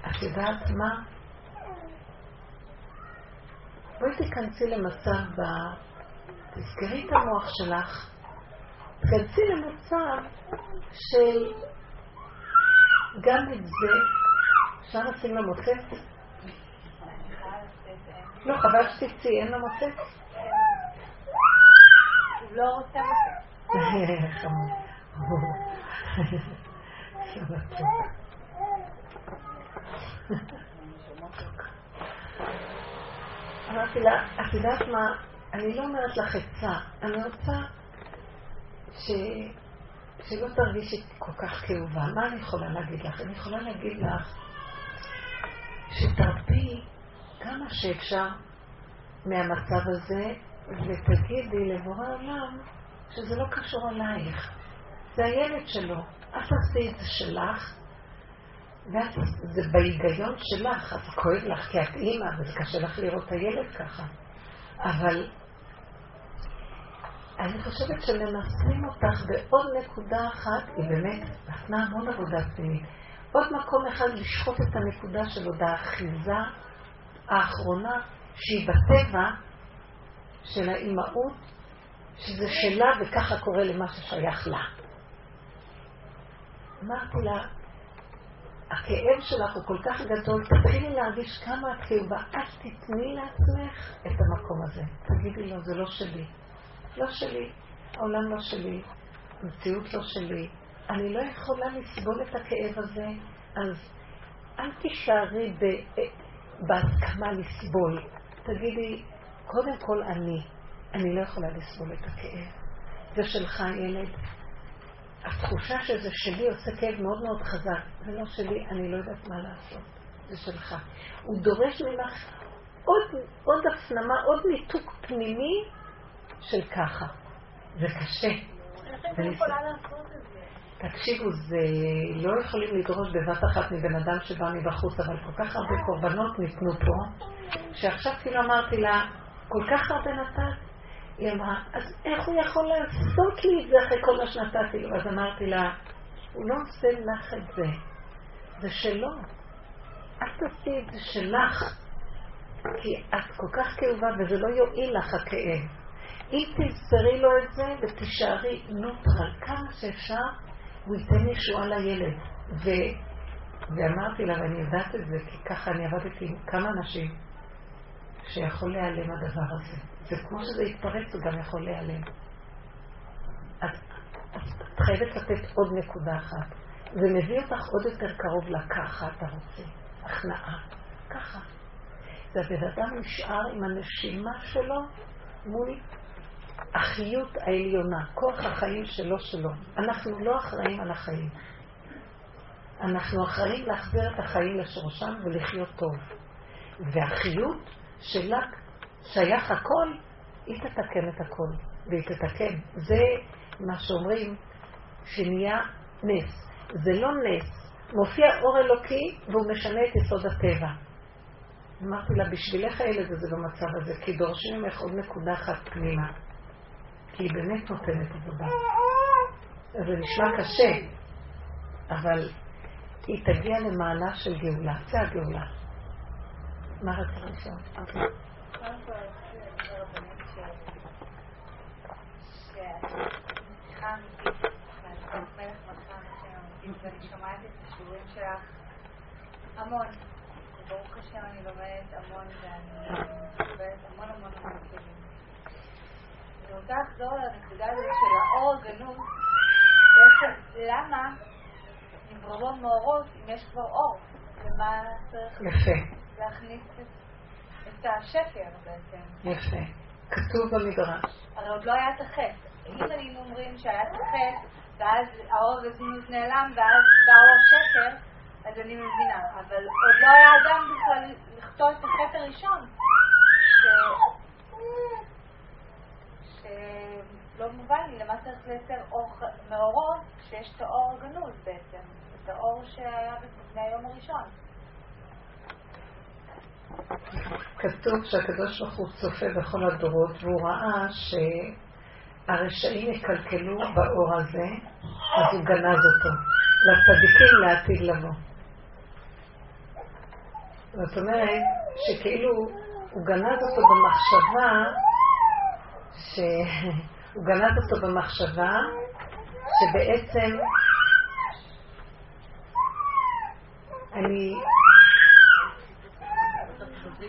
Speaker 1: את יודעת מה? בואי תיכנסי למצב ב... תזכרי את המוח שלך, תיכנסי למצב של גם את זה, אפשר לשים לה מוצץ? לא, חבל שתצאי, אין לה מוצץ?
Speaker 2: לא רוצה מוצץ.
Speaker 1: אמרתי לה, את יודעת מה, אני לא אומרת לך עצה, אני רוצה ש... שלא תרגישי כל כך כאובה. מה אני יכולה להגיד לך? אני יכולה להגיד לך שתרפי כמה שאפשר מהמצב הזה, ותגידי לבורא עולם שזה לא קשור אלייך. זה הילד שלו. אל תעשי את זה שלך, וזה בהיגיון שלך, אז כואב לך כי את אימא, וזה קשה לך לראות את הילד ככה. אבל אני חושבת שמנסים אותך בעוד נקודה אחת, היא באמת נתנה המון עבודה פנימית. עוד מקום אחד לשחוט את הנקודה של עוד האחיזה האחרונה, שהיא בטבע של האימהות, שזה שלה וככה קורה למה ששייך לה. אמרתי לה, הכאב שלך הוא כל כך גדול, תתחילי להרגיש כמה את כאובה, אל תתני לעצמך את המקום הזה. תגידי לו, זה לא שלי. לא שלי, העולם לא שלי, המציאות לא שלי. אני לא יכולה לסבול את הכאב הזה, אז אל תישארי בהסכמה לסבול. תגידי, קודם כל אני, אני לא יכולה לסבול את הכאב. זה שלך, ילד, התחושה שזה שלי עושה כאב מאוד מאוד חזק. זה לא שלי, אני לא יודעת מה לעשות. זה שלך. הוא דורש ממך עוד, עוד הפנמה, עוד ניתוק פנימי של ככה. זה קשה. תקשיבו, זה לא יכולים לדרוש בבת אחת מבן אדם שבא מבחוץ, אבל כל כך הרבה קורבנות ניתנו פה, שעכשיו כאילו אמרתי לה, כל כך הרבה נתת, היא אמרה, אז איך הוא יכול לעשות לי את זה אחרי כל מה שנתתי לו? אז אמרתי לה, הוא לא עושה לך את זה, זה שלו. אל תעשי את זה שלך, כי את כל כך כאובה וזה לא יועיל לך הכאב. אם תמסרי לו את זה ותישארי נוטרל כמה שאפשר, הוא ייתן ישועה לילד. ו... ואמרתי לה, ואני יודעת את זה, כי ככה אני עבדתי עם כמה אנשים, שיכול להיעלם הדבר הזה. וכמו שזה יתפרץ, הוא גם יכול להיעלם. אז את חייבת לתת עוד נקודה אחת. זה מביא אותך עוד יותר קרוב לככה אתה רוצה. הכנעה. ככה. זה הבן אדם נשאר עם הנשימה שלו מול החיות העליונה, כוח החיים שלו שלו. אנחנו לא אחראים על החיים. אנחנו אחראים להחזיר את החיים לשורשם ולחיות טוב. והחיות שלה שייך הכל, היא תתקן את הכל, והיא תתקן. זה מה שאומרים שנהיה נס. זה לא נס. מופיע אור אלוקי והוא משנה את יסוד הטבע. אמרתי לה, בשבילך הילד הזה במצב הזה, כי דורשים ממך עוד נקודה אחת פנימה. כי היא באמת נותנת עבודה. זה נשמע קשה, אבל היא תגיע למעלה של גאולה. זה הגאולה. מה רצית לשאול?
Speaker 2: ואני שומעת את השיעורים שלך המון. ברוך השם אני לומדת המון ואני מקבלת המון המון המון כלים. אני רוצה לחזור לנקודה הזאת של האור הגנוז, בעצם למה
Speaker 3: נבררו מאורות אם יש כבר אור? ומה צריך
Speaker 1: יפה.
Speaker 3: להכניס את, השקר בעצם?
Speaker 1: יפה. כתוב במדרש.
Speaker 3: הרי עוד לא היה את החטא. אם היינו אומרים שהיה את החטא, ואז האור וזנות נעלם, ואז באו השקר, אז אני מבינה. אבל עוד לא היה אדם בכלל לכתוב את החטא הראשון. ש... שלא מובן לי למה צריך לייצר אור מאורות כשיש את האור הגנוז בעצם. את האור שהיה לפני היום הראשון.
Speaker 1: כתוב שהקדוש ברוך הוא צופה בכל הדורות, והוא ראה שהרשעים יקלקלו באור הזה, אז הוא גנז אותו. לצדיקים לעתיד לבוא. זאת אומרת, שכאילו הוא גנז אותו במחשבה, שהוא גנז אותו במחשבה, שבעצם אני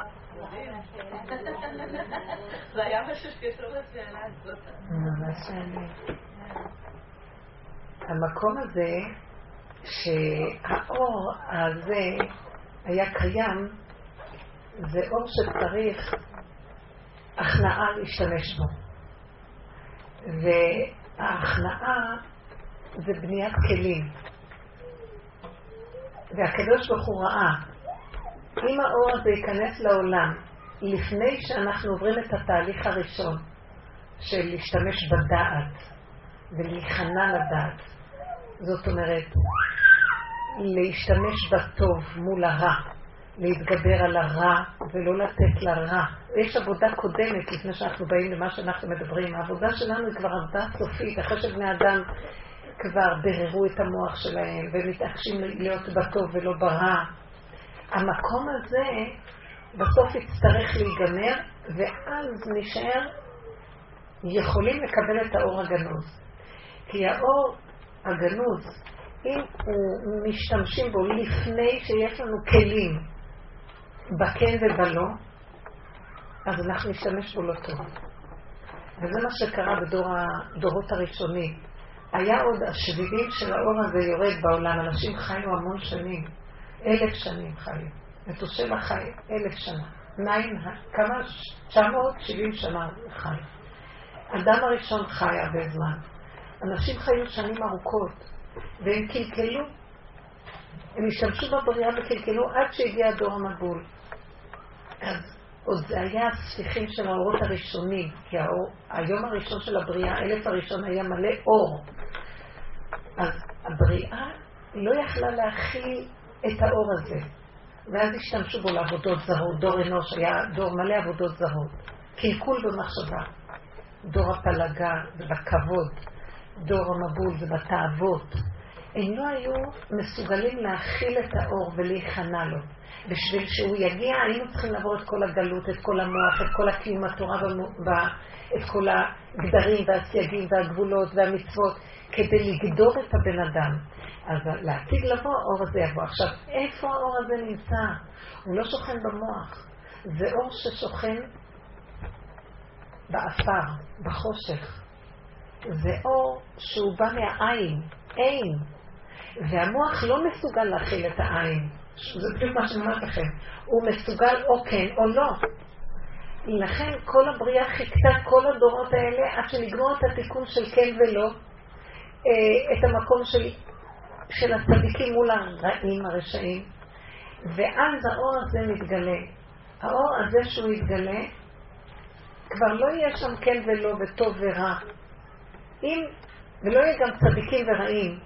Speaker 1: ממש. המקום הזה, שהאור הזה היה קיים, זה אור שצריך הכנעה להשתמש בו. וההכנעה זה בניית כלים. והקדוש ברוך הוא ראה, אם האור הזה ייכנס לעולם לפני שאנחנו עוברים את התהליך הראשון של להשתמש בדעת ולהיכנע לדעת, זאת אומרת, להשתמש בטוב מול הרע, להתגבר על הרע ולא לתת לרע. יש עבודה קודמת לפני שאנחנו באים למה שאנחנו מדברים. העבודה שלנו היא כבר עבודה סופית, אחרי שבני אדם כבר בררו את המוח שלהם ומתעקשים להיות בטוב ולא ברע. המקום הזה בסוף יצטרך להיגמר, ואז נשאר יכולים לקבל את האור הגנוז. כי האור הגנוז, אם הוא משתמשים בו לפני שיש לנו כלים בכן ובלא, אז אנחנו נשתמש בו לא טוב. וזה מה שקרה בדור הדורות הראשונים. היה עוד השביבים של האור הזה יורד בעולם, אנשים חיו המון שנים, אלף שנים חיו. מתושלח חי אלף שנה. נעים, כמה? 970 שנה חי. אדם הראשון חי הרבה זמן. אנשים חיו שנים ארוכות, והם קלקלו. הם השתמשו בבריאה וקלקלו עד שהגיע הדור המבול. אז עוד זה היה הספיחים של האורות הראשונים, כי האור, היום הראשון של הבריאה, האלף הראשון היה מלא אור. אז הבריאה לא יכלה להכיל את האור הזה. ואז השתמשו בו לעבודות זרות. דור אנוש היה דור מלא עבודות זרות. קלקול במחשבה. דור הפלגה ובכבוד. דור המבול ובתאוות. הם לא היו מסוגלים להכיל את האור ולהיכנע לו. בשביל שהוא יגיע, היינו צריכים לעבור את כל הגלות, את כל המוח, את כל הקיום התורה, את כל הגדרים והסייגים והגבולות והמצוות, כדי לגדור את הבן אדם. אז לעתיד לבוא, האור הזה יבוא. עכשיו, איפה האור הזה נמצא? הוא לא שוכן במוח. זה אור ששוכן באפר, בחושך. זה אור שהוא בא מהאין, אין. והמוח לא מסוגל להכיל את העין. זה בדיוק מה שאני אומרת לכם. הוא מסוגל או כן או לא. לכן כל הבריאה חיכתה כל הדורות האלה עד שנגמור את התיקון של כן ולא, אה, את המקום של, של הצדיקים מול הרעים הרשעים, ואז האור הזה מתגלה. האור הזה שהוא יתגלה, כבר לא יהיה שם כן ולא וטוב ורע. אם, ולא יהיה גם צדיקים ורעים.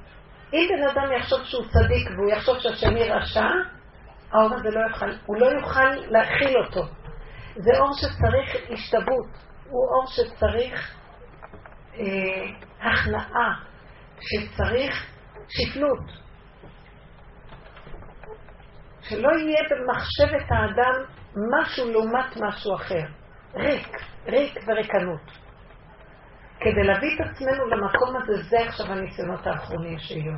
Speaker 1: אם בן אדם יחשוב שהוא צדיק והוא יחשוב שהשני רשע, האור הזה לא יוכל, הוא לא יוכל להכיל אותו. זה אור שצריך השתוות, הוא אור שצריך אה, הכנעה, שצריך שפלות. שלא יהיה במחשבת האדם משהו לעומת משהו אחר. ריק, ריק וריקנות. כדי להביא את עצמנו למקום הזה, זה עכשיו הניסיונות האחרונים שיהיו.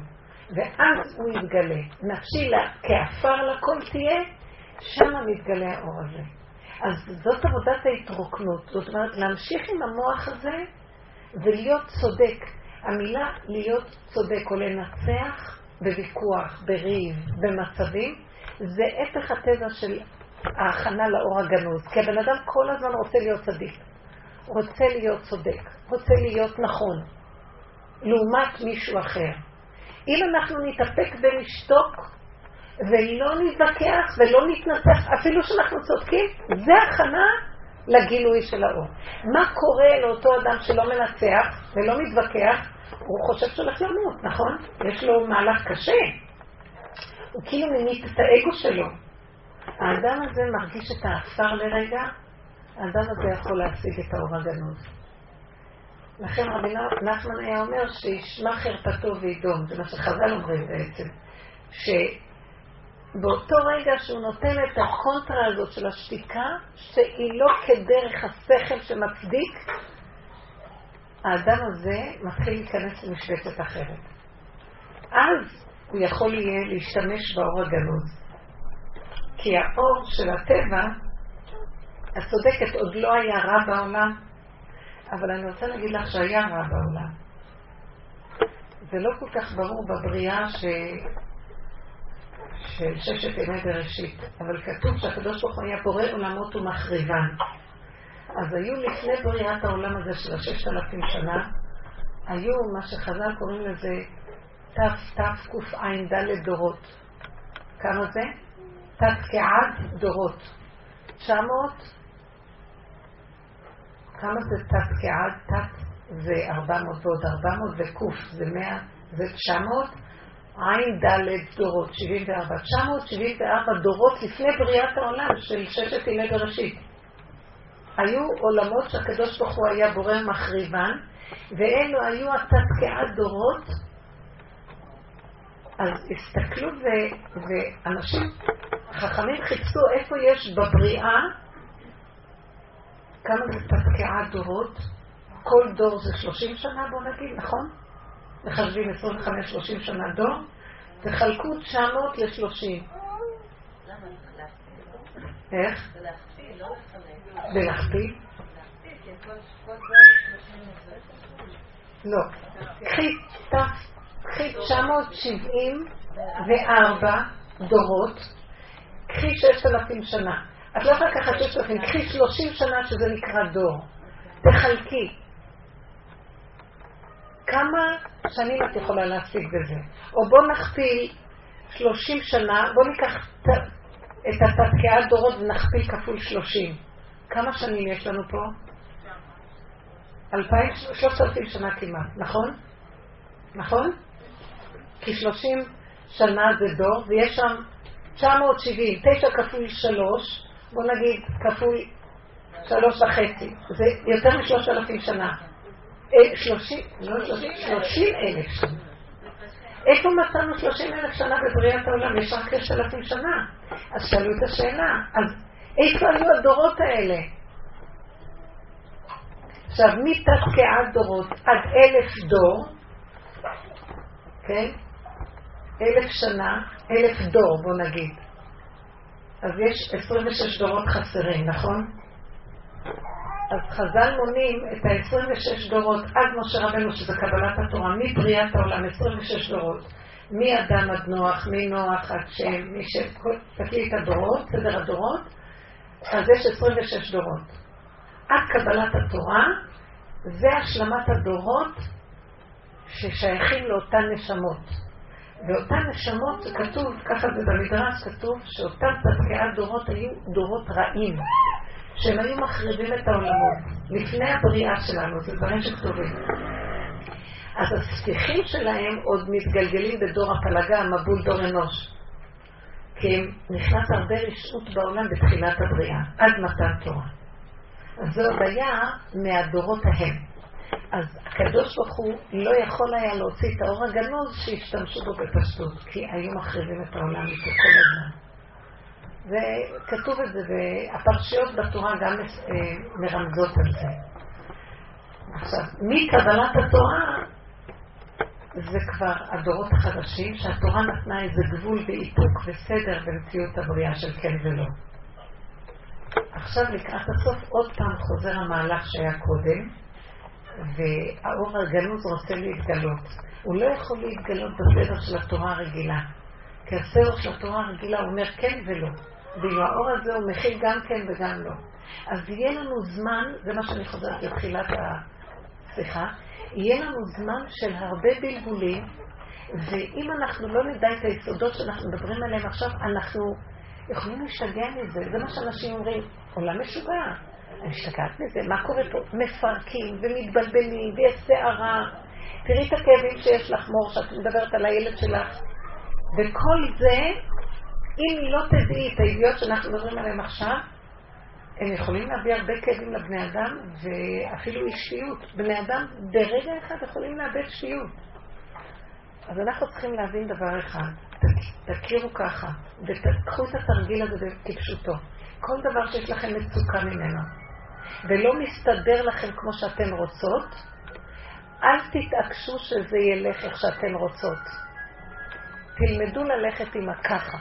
Speaker 1: ואז הוא יתגלה. נפשי לה, כעפר לכל תהיה, שם מתגלה האור הזה. אז זאת עבודת ההתרוקנות. זאת אומרת, להמשיך עם המוח הזה ולהיות צודק. המילה להיות צודק או לנצח בוויכוח, בריב, במצבים, זה הפך התזה של ההכנה לאור הגנוז. כי הבן אדם כל הזמן רוצה להיות צדיק. רוצה להיות צודק, רוצה להיות נכון, לעומת מישהו אחר. אם אנחנו נתאפק ונשתוק ולא נתווכח ולא נתנצח, אפילו שאנחנו צודקים, זה הכנה לגילוי של האור. מה קורה לאותו אדם שלא מנצח ולא מתווכח? הוא חושב שהוא הולך למות, נכון? יש לו מהלך קשה. הוא כאילו מניט את האגו שלו. האדם הזה מרגיש את האפר לרגע, האדם הזה יכול להשיג את האור הגנוז. לכן רבי נחמן היה אומר שישמע חרפתו וידום, זה מה שחז"ל אומרים בעצם, שבאותו רגע שהוא נותן את הקונטרה הזאת של השתיקה, שהיא לא כדרך השכל שמצדיק, האדם הזה מתחיל להיכנס למשבצת אחרת. אז הוא יכול יהיה להשתמש באור הגנוז. כי האור של הטבע, את צודקת, עוד לא היה רע בעולם, אבל אני רוצה להגיד לך שהיה רע בעולם. זה לא כל כך ברור בבריאה ש... של ששת ימי בראשית, אבל כתוב שהקדוש ברוך הוא היה בורא עולמות ומחריבן. אז היו לפני בריאת העולם הזה של הששת אלפים שנה, היו מה שחז"ל קוראים לזה תתקע"ד דורות. כמה זה? תתקעד דורות. 900 כמה זה תת כעד? תת זה 400 ועוד 400 וקוף זה 100, זה 900. עין ד' דורות, 74. 974 דורות לפני בריאת העולם של ששת ימי בראשית. היו עולמות שהקדוש ברוך הוא היה בורא מחריבן, ואלו היו התת-כעד דורות. אז הסתכלו ו... ואנשים חכמים חיפשו איפה יש בבריאה כמה זה תתקיעה דורות? כל דור זה 30 שנה, בוא נגיד, נכון? מחשבים 25-30 שנה דור, תחלקו 900 ל-30. איך? בלהכפיל? לא. קחי 974 דורות, קחי 6,000 שנה. את לא יכולה לקחת שש אלפים, קחי שלושים שנה שזה נקרא דור. תחלקי. כמה שנים את יכולה להשיג בזה? או בוא נכפיל שלושים שנה, בוא ניקח את התתקיעת דורות ונכפיל כפול שלושים. כמה שנים יש לנו פה? אלפיים, שלושת אלפים שנה כמעט, נכון? נכון? כי שלושים שנה זה דור, ויש שם 970, תשע כפול שלוש, בוא נגיד, כפול שלוש וחצי, זה יותר משלושת אלפים שנה. אה, שלושים, לא שלושים אלף שנה. איפה מצאנו שלושים אלף שנה בבריאת העולם? יש רק שש אלפים שנה. אז שאלו את השאלה, אז איפה היו הדורות האלה? עכשיו, מתתקעת דורות עד אלף דור, כן? אלף שנה, אלף דור, בוא נגיד. אז יש 26 דורות חסרים, נכון? אז חז"ל מונים את ה-26 דורות עד משה רבנו, שזה קבלת התורה, מבריאת העולם, 26 דורות. מאדם עד נוח, מנוח עד שם, מי ש... תקלי את הדורות, סדר הדורות, אז יש 26 דורות. עד קבלת התורה, זה השלמת הדורות ששייכים לאותן נשמות. ואותן נשמות, זה כתוב, ככה זה במדרש, כתוב שאותן תתקיעת דורות היו דורות רעים, שהם היו מחריבים את העולמות, לפני הבריאה שלנו, זה דברים שכתובים. אז הספיחים שלהם עוד מתגלגלים בדור הפלגה, מבול דור אנוש. כי נכנס הרבה רשעות בעולם בתחילת הבריאה, עד מתן תורה. אז זה עוד היה מהדורות ההם. אז הקדוש ברוך הוא לא יכול היה להוציא את האור הגנוז שהשתמשו בו בפשטות, כי היו מחריבים את העולם איתו כל הזמן. וכתוב את זה, והפרשיות בתורה גם אה, מרמזות על זה. עכשיו, מקבלת התורה זה כבר הדורות החדשים, שהתורה נתנה איזה גבול ואיפוק וסדר במציאות הבריאה של כן ולא. עכשיו לקראת הסוף עוד פעם חוזר המהלך שהיה קודם, והאור הגנוז רוצה להתגלות. הוא לא יכול להתגלות בסדר של התורה הרגילה. כי הסדר של התורה הרגילה אומר כן ולא. ואילו האור הזה הוא מכיל גם כן וגם לא. אז יהיה לנו זמן, זה מה שאני חוזרת לתחילת השיחה, יהיה לנו זמן של הרבה בלבולים, ואם אנחנו לא נדע את היסודות שאנחנו מדברים עליהם עכשיו, אנחנו יכולים להשתגע מזה. זה מה שאנשים אומרים, עולם משוגע. אני משתגעת מזה, מה קורה פה? מפרקים ומתבלבלים ויש סערה. תראי את הכאבים שיש לך, מור, שאת מדברת על הילד שלך. וכל זה, אם לא תדעי את הידיעות שאנחנו מדברים עליהן עכשיו, הם יכולים להביא הרבה כאבים לבני אדם, ואפילו אישיות. בני אדם ברגע אחד יכולים לאבד שפיות. אז אנחנו צריכים להבין דבר אחד, תכירו ככה, ותקחו את התרגיל הזה כפשוטו. כל דבר שיש לכם מצוקה ממנו, ולא מסתדר לכם כמו שאתן רוצות, אל תתעקשו שזה ילך איך שאתן רוצות. תלמדו ללכת עם הככה.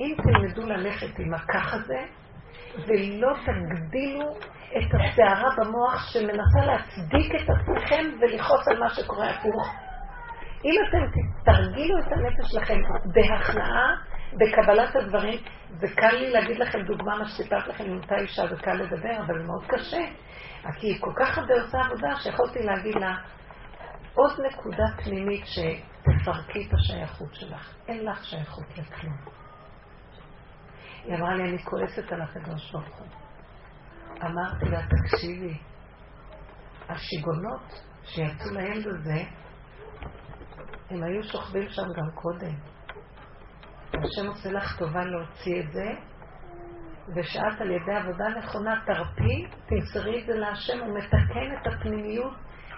Speaker 1: אם תלמדו ללכת עם הכך הזה, ולא תגדילו את הסערה במוח שמנסה להצדיק את עצמכם ולכעוס על מה שקורה הפוך. אם אתם תרגילו את הנפש שלכם בהכנעה, בקבלת הדברים, זה קל לי להגיד לכם דוגמה, מה שסיפרת לכם עם אותה אישה, זה קל לדבר, אבל מאוד קשה. כי היא כל כך הרבה עושה עבודה שיכולתי להגיד לה, עוד נקודה פנימית שתפרקי את השייכות שלך. אין לך שייכות לכלום. היא אמרה לי, אני כועסת על הקדוש ברוך הוא. אמרתי לה, תקשיבי, השיגונות שיצאו לילד הזה, הם היו שוכבים שם גם קודם. השם עושה לך טובה להוציא את זה, ושאת על ידי עבודה נכונה תרפי, תמסרי את זה להשם, הוא מתקן את הפנימיות.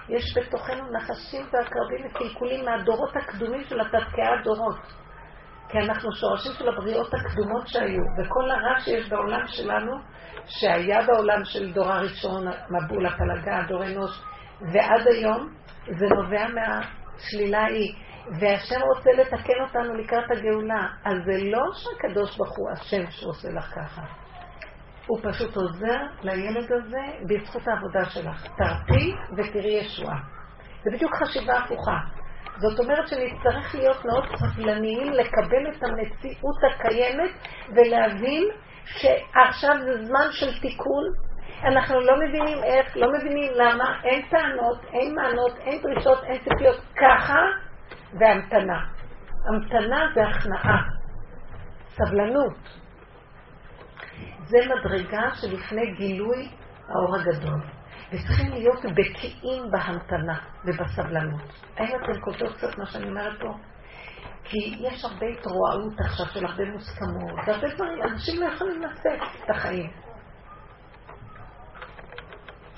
Speaker 1: יש בתוכנו נחשים ועקרבים וקלקולים מהדורות הקדומים של התתקעי הדורות. כי אנחנו שורשים של הבריאות הקדומות שהיו, וכל הרע שיש בעולם שלנו, שהיה בעולם של דור הראשון, מבול, הפלגה, דור אנוש, ועד היום, זה נובע מהשלילה ההיא. והשם רוצה לתקן אותנו לקראת הגאולה. אז זה לא שהקדוש ברוך הוא השם שעושה לך ככה. הוא פשוט עוזר לילד הזה בזכות העבודה שלך. תרפי ותראי ישועה. זה בדיוק חשיבה הפוכה. זאת אומרת שנצטרך להיות מאוד סבלניים לקבל את המציאות הקיימת ולהבין שעכשיו זה זמן של תיקון. אנחנו לא מבינים איך, לא מבינים למה, אין טענות, אין מענות, אין דרישות, אין ציפיות. ככה והמתנה. המתנה זה הכנעה, סבלנות. זה מדרגה שלפני גילוי האור הגדול. וצריכים להיות בקיאים בהמתנה ובסבלנות. האם אתם קולטות קצת מה שאני אומרת פה? כי יש הרבה התרועעות עכשיו של הרבה מוסכמות, והרבה דברים, אנשים לא יכולים לצאת את החיים.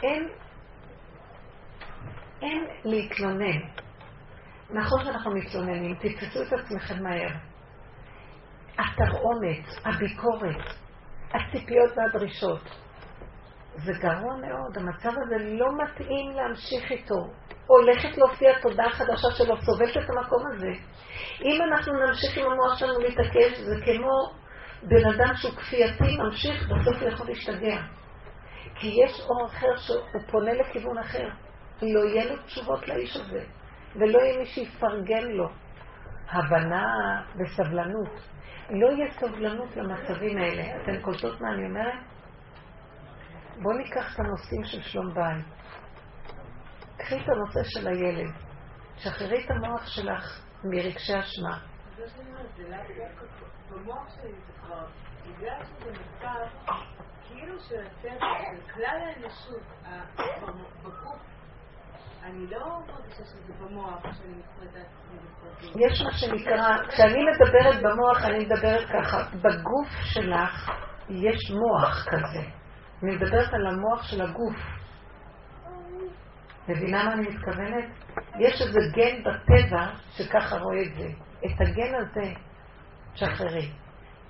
Speaker 1: אין, אין להתלונן. נכון שאנחנו מתלוננים, תתפסו את עצמכם מהר. התרעומת, הביקורת, הציפיות והדרישות. זה גרוע מאוד, המצב הזה לא מתאים להמשיך איתו. הולכת להופיע תודה חדשה שלו, סובלת את המקום הזה. אם אנחנו נמשיך עם המוח שלנו להתעקש, זה כמו בן אדם שהוא כפייתי, ממשיך, בסוף הוא יכול להשתגע. כי יש אור אחר שהוא פונה לכיוון אחר. לא יהיה לו תשובות לאיש הזה, ולא יהיה מי שיפרגן לו. הבנה וסבלנות. לא יהיה סובלנות למצבים האלה. אתן קולטות מה אני אומרת? בואו ניקח את הנושאים של שלום בית. קחי את הנושא של הילד. שחררי את המוח שלך מרגשי אשמה. יש מה שנקרא, כשאני מדברת במוח, אני מדברת ככה, בגוף שלך יש מוח כזה. אני מדברת על המוח של הגוף. מבינה מה אני מתכוונת? יש איזה גן בטבע שככה רואה את זה. את הגן הזה, תשחררי.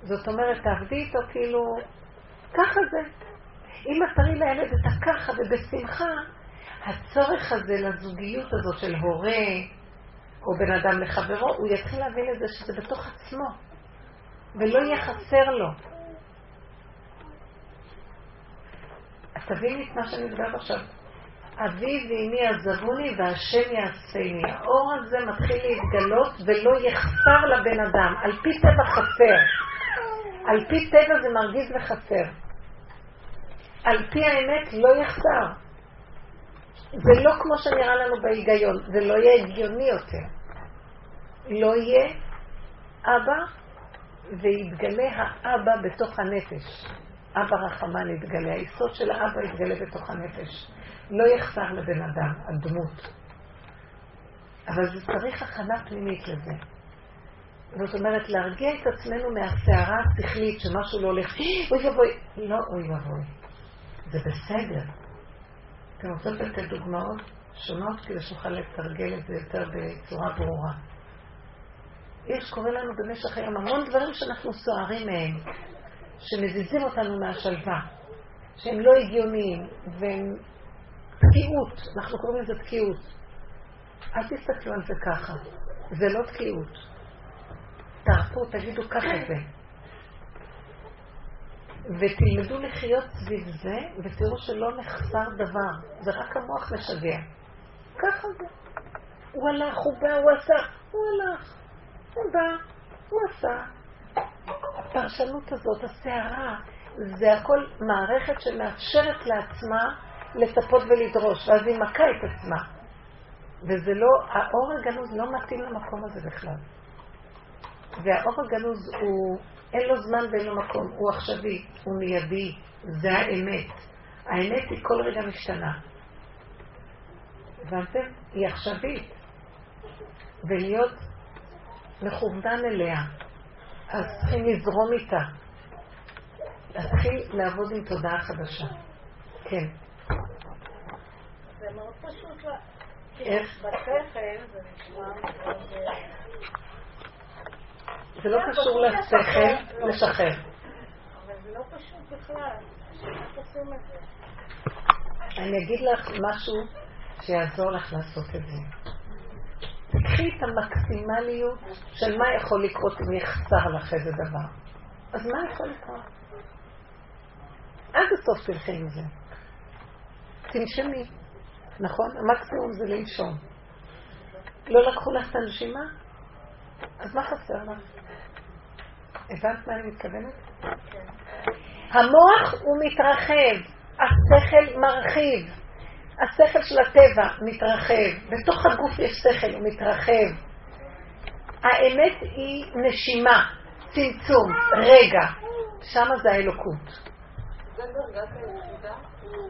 Speaker 1: זאת אומרת, תעבדי איתו כאילו, ככה זה. אם את תראי לילד את הככה ובשמחה, הצורך הזה לזוגיות הזאת של הורה או בן אדם לחברו, הוא יתחיל להבין את זה שזה בתוך עצמו, ולא יהיה חסר לו. אז תביני את מה שאני מדברת עכשיו. אבי ואמי עזבוני והשם יעשני. האור הזה מתחיל להתגלות ולא יחסר לבן אדם. על פי טבע חסר. על פי טבע זה מרגיז וחסר. על פי האמת לא יחסר. זה לא כמו שנראה לנו בהיגיון, זה לא יהיה הגיוני יותר. לא יהיה אבא ויתגלה האבא בתוך הנפש. אבא רחמן יתגלה, היסוד של האבא יתגלה בתוך הנפש. לא יחסר לבן אדם, הדמות. אבל זה צריך הכנה פנימית לזה. זאת אומרת, להרגיע את עצמנו מהסערה השכלית שמשהו לא הולך, אוי ואבוי, לא אוי ואבוי. זה בסדר. אתם רוצות לתת דוגמאות שונות כדי שנוכל לתרגל את זה יותר בצורה ברורה. יש, קורה לנו במשך היום המון דברים שאנחנו סוערים מהם, שמזיזים אותנו מהשלווה, שהם לא הגיוניים, והם תקיעות, אנחנו קוראים לזה תקיעות. אל תסתכלו על זה ככה, זה לא תקיעות. תרפו, תגידו ככה זה. ותלמדו לחיות סביב זה, ותראו שלא נחסר דבר, זה רק המוח משגע. ככה זה. הוא הלך, הוא בא, הוא עשה, הוא הלך, הוא בא, הוא עשה. הפרשנות הזאת, הסערה, זה הכל מערכת שמאפשרת לעצמה לצפות ולדרוש, ואז היא מכה את עצמה. וזה לא, האור הגנוז לא מתאים למקום הזה בכלל. והאור הגנוז הוא, אין לו זמן ואין לו מקום, הוא עכשווי, הוא מיידי, זה האמת. האמת היא כל רגע משתנה. הבנתם? היא עכשווית. ולהיות מכוונן אליה. אז צריכים לזרום איתה. להתחיל לעבוד עם תודעה חדשה. כן.
Speaker 3: זה מאוד פשוט.
Speaker 1: איך?
Speaker 3: בשכל זה נשמע מאוד...
Speaker 1: זה לא קשור לשכל, לשחרר.
Speaker 3: אבל זה לא פשוט בכלל.
Speaker 1: אני אגיד לך משהו שיעזור לך לעשות את זה. תקחי את המקסימליות של מה יכול לקרות אם יחסר לך איזה דבר. אז מה יכול לקרות? עד הסוף תלכי עם זה. תנשמי. נכון? המקסימום זה לנשום. לא לקחו לך את הנשימה? אז מה חסר לך? הבנת מה אני מתכוונת? המוח הוא מתרחב, השכל מרחיב, השכל של הטבע מתרחב, בתוך הגוף יש שכל, הוא מתרחב. האמת היא נשימה, צמצום, רגע, שם זה האלוקות.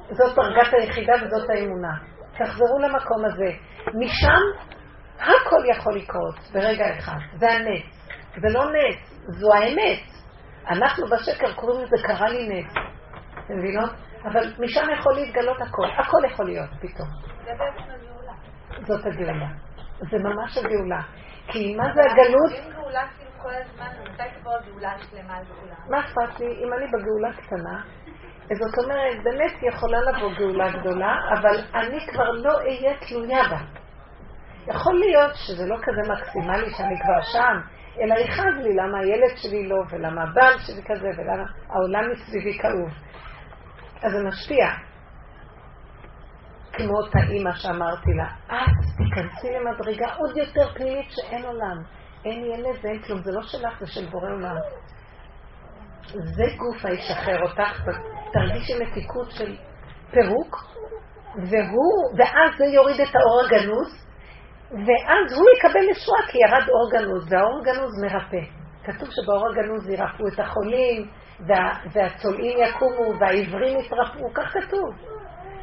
Speaker 1: זאת דרגת היחידה וזאת האמונה. תחזרו למקום הזה. משם הכל יכול לקרות ברגע אחד. זה הנץ. זה לא נץ, זו האמת. אנחנו בשקר קוראים לזה קרה לי נץ. אתם מבינות? אבל משם יכול להתגלות הכל. הכל יכול להיות פתאום. זאת הגאולה. זה ממש הגאולה. כי מה זה הגלות?
Speaker 3: אם גאולה כאילו כל הזמן, מתי תבוא הגאולה השלמה על כולם?
Speaker 1: מה אכפת לי? אם אני בגאולה קטנה, זאת אומרת, באמת יכולה לבוא גאולה גדולה, אבל אני כבר לא אהיה תלויה בה. יכול להיות שזה לא כזה מקסימלי שאני כבר שם, אלא יכאב לי למה הילד שלי לא, ולמה הבעל שלי כזה, ולמה העולם מסביבי כאוב. אז זה משפיע. כמו אותה אימא שאמרתי לה, את תיכנסי למדרגה עוד יותר פנימית שאין עולם. אין ילד ואין כלום, זה לא שלך, זה של בורא עולם. זה גוף הישחרר אותך, תרגישי מתיקות של פירוק, והוא, ואז זה יוריד את האור הגנוז, ואז הוא יקבל ישועה כי ירד אור גנוז, והאור גנוז מרפא. כתוב שבאור הגנוז ירפאו את החולים, והצולעים יקומו, והעיוורים יתרפאו, כך כתוב.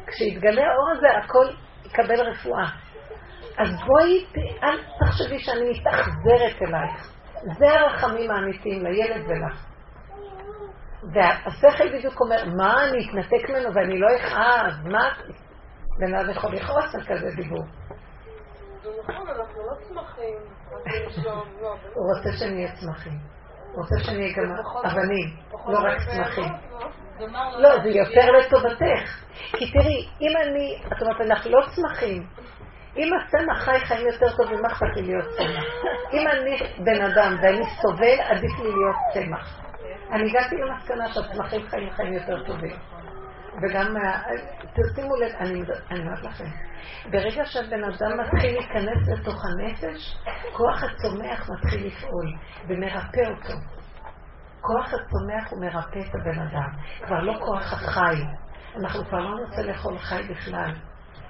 Speaker 1: כשיתגלה האור הזה, הכל יקבל רפואה. אז בואי, אל תחשבי שאני מתאכזרת אלייך. זה הרחמים האמיתיים לילד ולך. והשכל בדיוק אומר, מה, אני אתנתק ממנו ואני לא אכעס, מה? בן אדם יכול לכעוס על כזה דיבור.
Speaker 2: זה נכון, אנחנו לא צמחים. לא,
Speaker 1: הוא רוצה שנהיה צמחים. רוצה שנהיה גם אבנים, לא רק צמחים. לא, זה יותר לטובתך. כי תראי, אם אני, את אומרת, אנחנו לא צמחים. אם הצמח חי חיים יותר טובים, מה אכפת לי להיות צמח? אם אני בן אדם ואני סובל, עדיף לי להיות צמח. אני הגעתי למסקנה שהצמחים חיים חיים יותר טובים. וגם, תשימו לב, אני אומרת לכם, ברגע שהבן אדם מתחיל להיכנס לתוך הנפש, כוח הצומח מתחיל לפעול ומרפא אותו. כוח הצומח הוא מרפא את הבן אדם, כבר לא כוח החי. אנחנו כבר לא נרצה לאכול חי בכלל.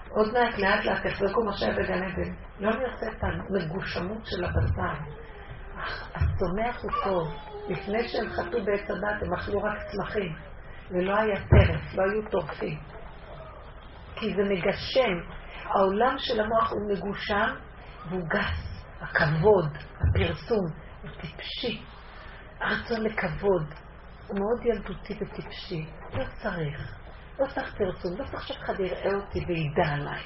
Speaker 1: עוד מעט, לאט לאט, תחזקו מה שהיה בגן עדן. לא נרצה את המגושמות של הבשר. הצומח הוא טוב. לפני שהם חטאו בעץ הדת, הם אכלו רק צמחים. ולא היה טרף, לא היו טורפים. כי זה מגשם. העולם של המוח הוא מגושם והוא גס. הכבוד, הפרסום, הוא טיפשי. הרצון לכבוד הוא מאוד ילדותי וטיפשי. לא צריך. לא צריך פרסום, לא צריך שאף אחד יראה אותי וידע עליי.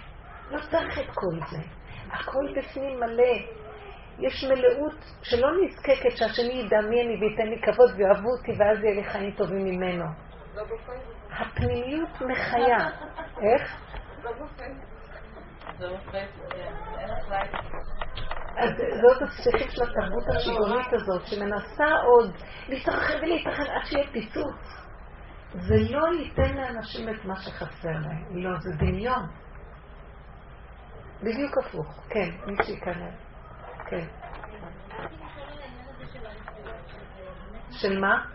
Speaker 1: לא צריך את כל זה. הכל בפנים מלא. יש מלאות שלא נזקקת שהשני ידע מי אני וייתן לי כבוד ויאהבו אותי ואז יהיה לי חיים טובים ממנו. הפנימיות מחיה. איך? אז זאת הפסיכית של התרבות השיגונית הזאת, שמנסה עוד להתרחב ולהתרחב עד שיהיה פיצוץ. זה לא ייתן לאנשים את מה שחסר להם. לא, זה דמיון. בדיוק הפוך. כן, מי שייכנס. כן. של מה?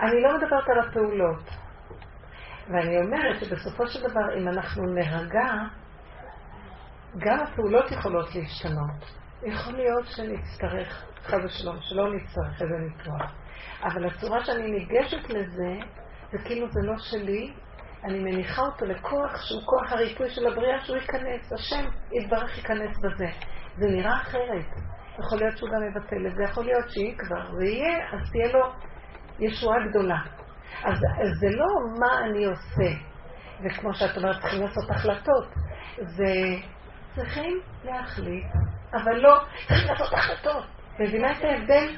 Speaker 1: אני לא מדברת על הפעולות. ואני אומרת שבסופו של דבר, אם אנחנו נרגע, גם הפעולות יכולות להשתנות. יכול להיות שנצטרך, חד ושלום, שלא נצטרך איזה ניתוח. אבל הצורה שאני ניגשת לזה, זה כאילו זה לא שלי, אני מניחה אותו לכוח שהוא כוח הריפוי של הבריאה, שהוא ייכנס, השם יתברך ייכנס בזה. זה נראה אחרת. יכול להיות שהוא גם יבטל את זה, יכול להיות שהיא כבר, זה יהיה, אז תהיה לו ישועה גדולה. אז, אז זה לא מה אני עושה, וכמו שאת אומרת, צריכים לעשות החלטות. זה צריכים להחליט, אבל לא צריכים לעשות החלטות. מבינה את ההבדל?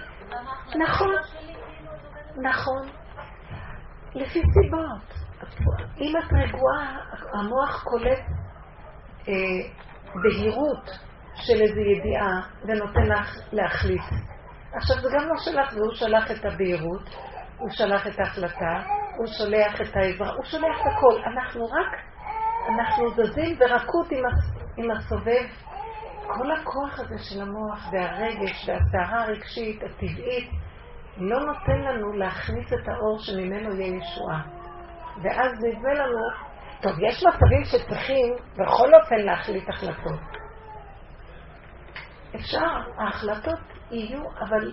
Speaker 1: נכון, נכון. לפי סיבות. אם את רגועה, המוח קולט אה, בהירות של איזו ידיעה ונותן לך להחליט. עכשיו זה גם לא שלך, והוא שלח את הבהירות, הוא שלח את ההחלטה, הוא שולח את העזרה, הוא שולח את הכל. אנחנו רק, אנחנו זזים ברכות עם, עם הסובב. כל הכוח הזה של המוח והרגש והסערה הרגשית, הטבעית, לא נותן לנו להכניס את האור שממנו יהיה ישועה. ואז נדמה לנו, טוב, יש מצבים שצריכים בכל אופן להחליט החלטות. אפשר, ההחלטות יהיו, אבל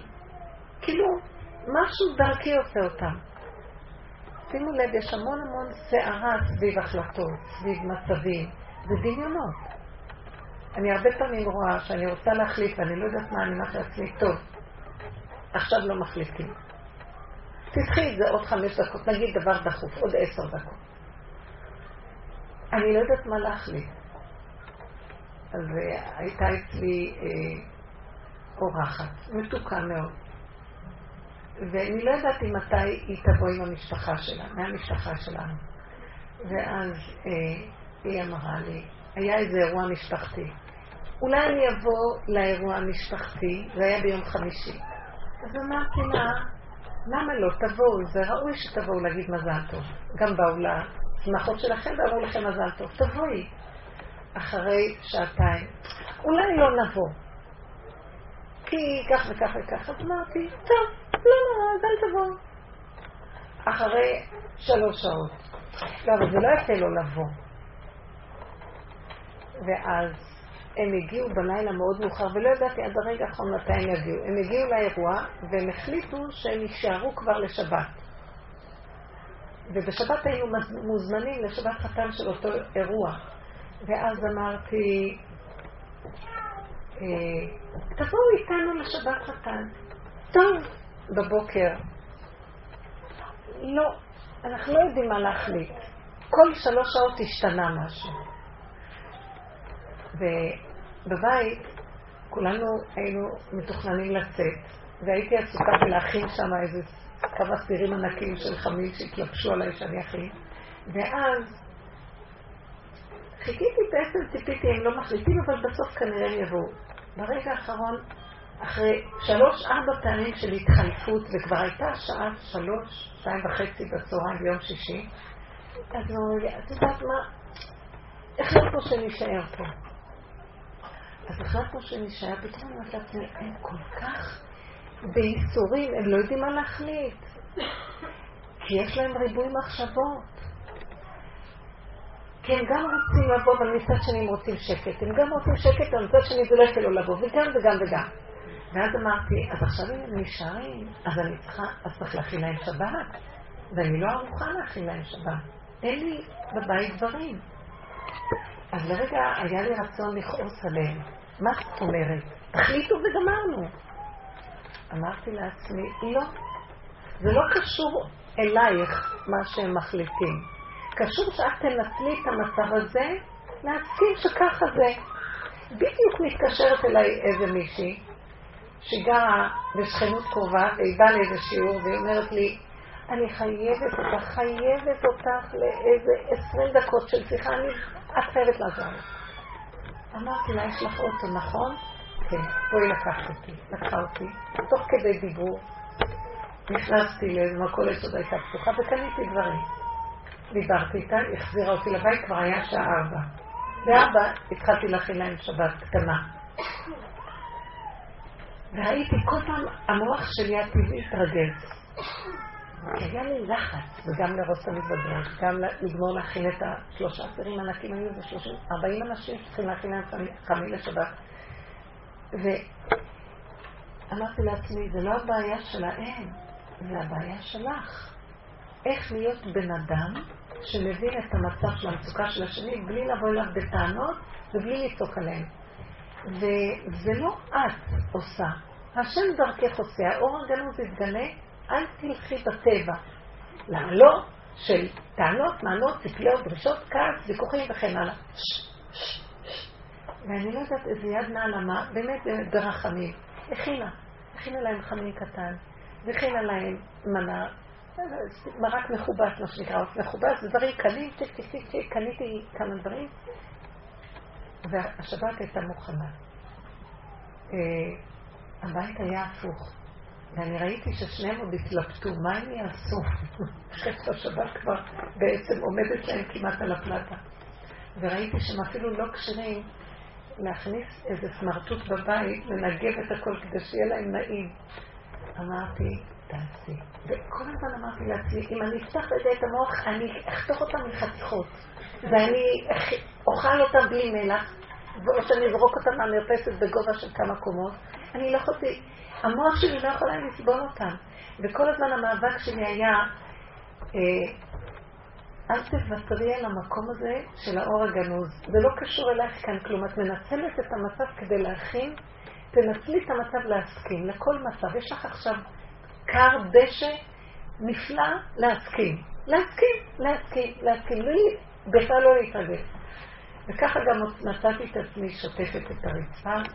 Speaker 1: כאילו משהו דרכי עושה אותן. שימו לב, יש המון המון סערה סביב החלטות, סביב מצבים, זה דמיונות. אני הרבה פעמים רואה שאני רוצה להחליט ואני לא יודעת מה אני אומרת לעצמי, טוב, עכשיו לא מחליטים. תדחי את זה עוד חמש דקות, נגיד דבר דחוף, עוד עשר דקות. אני לא יודעת מה להחליט. אז uh, הייתה אצלי uh, אורחת, מתוקה מאוד. ואני לא ידעתי מתי היא תבוא עם המשפחה שלה, מהמשפחה שלנו. ואז uh, היא אמרה לי, היה איזה אירוע משפחתי. אולי אני אבוא לאירוע המשפחתי, זה היה ביום חמישי. אז אמרתי לה, למה לא? תבואו, זה ראוי שתבואו להגיד מזל טוב. גם באו לשמחות שלכם ואמרו לכם מזל טוב. תבואי. אחרי שעתיים. אולי לא נבוא. כי כך וכך וכך. אז אמרתי, טוב, לא נורא, אז אל תבוא. אחרי שלוש שעות. לא, אבל זה לא יפה לו לבוא. ואז הם הגיעו בלילה מאוד מאוחר, ולא ידעתי עד הרגע האחרון מתי הם יגיעו. הם הגיעו לאירוע, והם החליטו שהם יישארו כבר לשבת. ובשבת היינו מוזמנים לשבת חתן של אותו אירוע. ואז אמרתי, תבואו איתנו לשבת חתן. טוב, בבוקר. לא, אנחנו לא יודעים מה להחליט. כל שלוש שעות השתנה משהו. ובבית כולנו היינו מתוכננים לצאת, והייתי עסוקה בלהכין שם איזה כמה סירים ענקים של חמיל שהתלבשו עליי שאני אכין, ואז חיכיתי בעצם, ציפיתי, הם לא מחליטים, אבל בסוף כנראה הם יבואו. ברגע האחרון, אחרי שלוש-ארבע פעמים של התחלפות, וכבר הייתה שעה שלוש, שתיים וחצי בצהריים ביום שישי, אז הוא אומר לי, את יודעת מה, החלטנו שנישאר פה. אז החלטנו שנישאר, פתאום אני אומרת לעצמי, הם כל כך בייסורים, הם לא יודעים מה להחליט. כי יש להם ריבוי מחשבות. כי הם גם רוצים לבוא, אבל מצד שני הם רוצים שקט. הם גם רוצים שקט, אבל מצד שני זה לא יפה לו לבוא, וגם וגם וגם. ואז אמרתי, אז עכשיו הם נשארים, אז אני צריכה, אז צריך להכין להם שבת. ואני לא ערוכה להכין להם שבת. אין לי בבית דברים. אז לרגע היה לי רצון לכעוס עליהם. מה זאת אומרת? תחליטו וגמרנו. אמרתי לעצמי, לא. זה לא קשור אלייך, מה שהם מחליטים. קשור שאת תנצלי את המצב הזה, להסכים שככה זה. בדיוק מתקשרת אליי איזה מישהי, שגרה בשכנות קרובה, והיא באה לאיזה שיעור, והיא אומרת לי, אני חייבת אותך, חייבת אותך לאיזה עשרים דקות של שיחה, אני, את חייבת לעזור לי. אמרתי לה, יש לך אוטו, נכון? כן, בואי לקחת אותי. לקחה אותי, תוך כדי דיבור, נכנסתי לאיזה מכולת שעוד הייתה פתוחה וקניתי דברים. דיברתי איתה, החזירה אותי לבית, כבר היה שעה ארבע. בארבע התחלתי להכין להם שבת קטנה. והייתי כל פעם, המוח שלי הטבעי התרגז. היה לי לחץ, וגם את המזוודות, גם לגמור להכין את השלושה סירים ענקים, היו איזה שלושים, ארבעים אנשים שצריכים להכין להם חמי לשבת. ואמרתי לעצמי, זה לא הבעיה שלהם, זה הבעיה שלך. איך להיות בן אדם שמבין את המצב של המצוקה של השני בלי לבוא אליו בטענות ובלי לצעוק עליהם. וזה לא את עושה, השם דרכך עושה, האור הגנוז יתגלה, אל תלכי בטבע. למה לא? של טענות, מענות, ציפיות, דרישות, כעס, ויכוחים וכן הלאה. ואני לא יודעת איזה יד נעלמה, באמת ברחמים. הכינה, הכינה להם חמין קטן, והכינה להם מנה, מרק מכובס, מה שנקרא, מכובס, דברים קלים, צ'יק צ'יק צ'יק צ'יק, קניתי כמה דברים, והשבת הייתה מוכנה. אה, הבית היה הפוך, ואני ראיתי ששניהם עוד התלבטו, מה הם יעשו? חצי השבת כבר בעצם עומדת להם כמעט על הפלטה. וראיתי שהם אפילו לא כשרים להכניס איזה סמרטוט בבית, לנגב את הכל כדי שיהיה להם נעים. אמרתי, תעשי. וכל הזמן אמרתי לעצמי, אם אני אפתח לזה את המוח, אני אחתוך אותם מחתיכות. ואני אוכל אותם בלי מלח, או שאני אזרוק אותם מהמרפסת בגובה של כמה קומות. אני לא יכולתי, המוח שלי לא יכולה לסבול אותם. וכל הזמן המאבק שלי היה, אה, אל תוותרי על המקום הזה של האור הגנוז. זה לא קשור אלייך כאן כלום. את מנצלת את המצב כדי להכין, תנצלי את המצב להסכים לכל מצב. יש לך עכשיו קר דשא נפלא להסכים. להסכים, להסכים, להסכים. לי בכלל לא להתרגש. וככה גם מצאתי את עצמי שוטפת את הרצפה.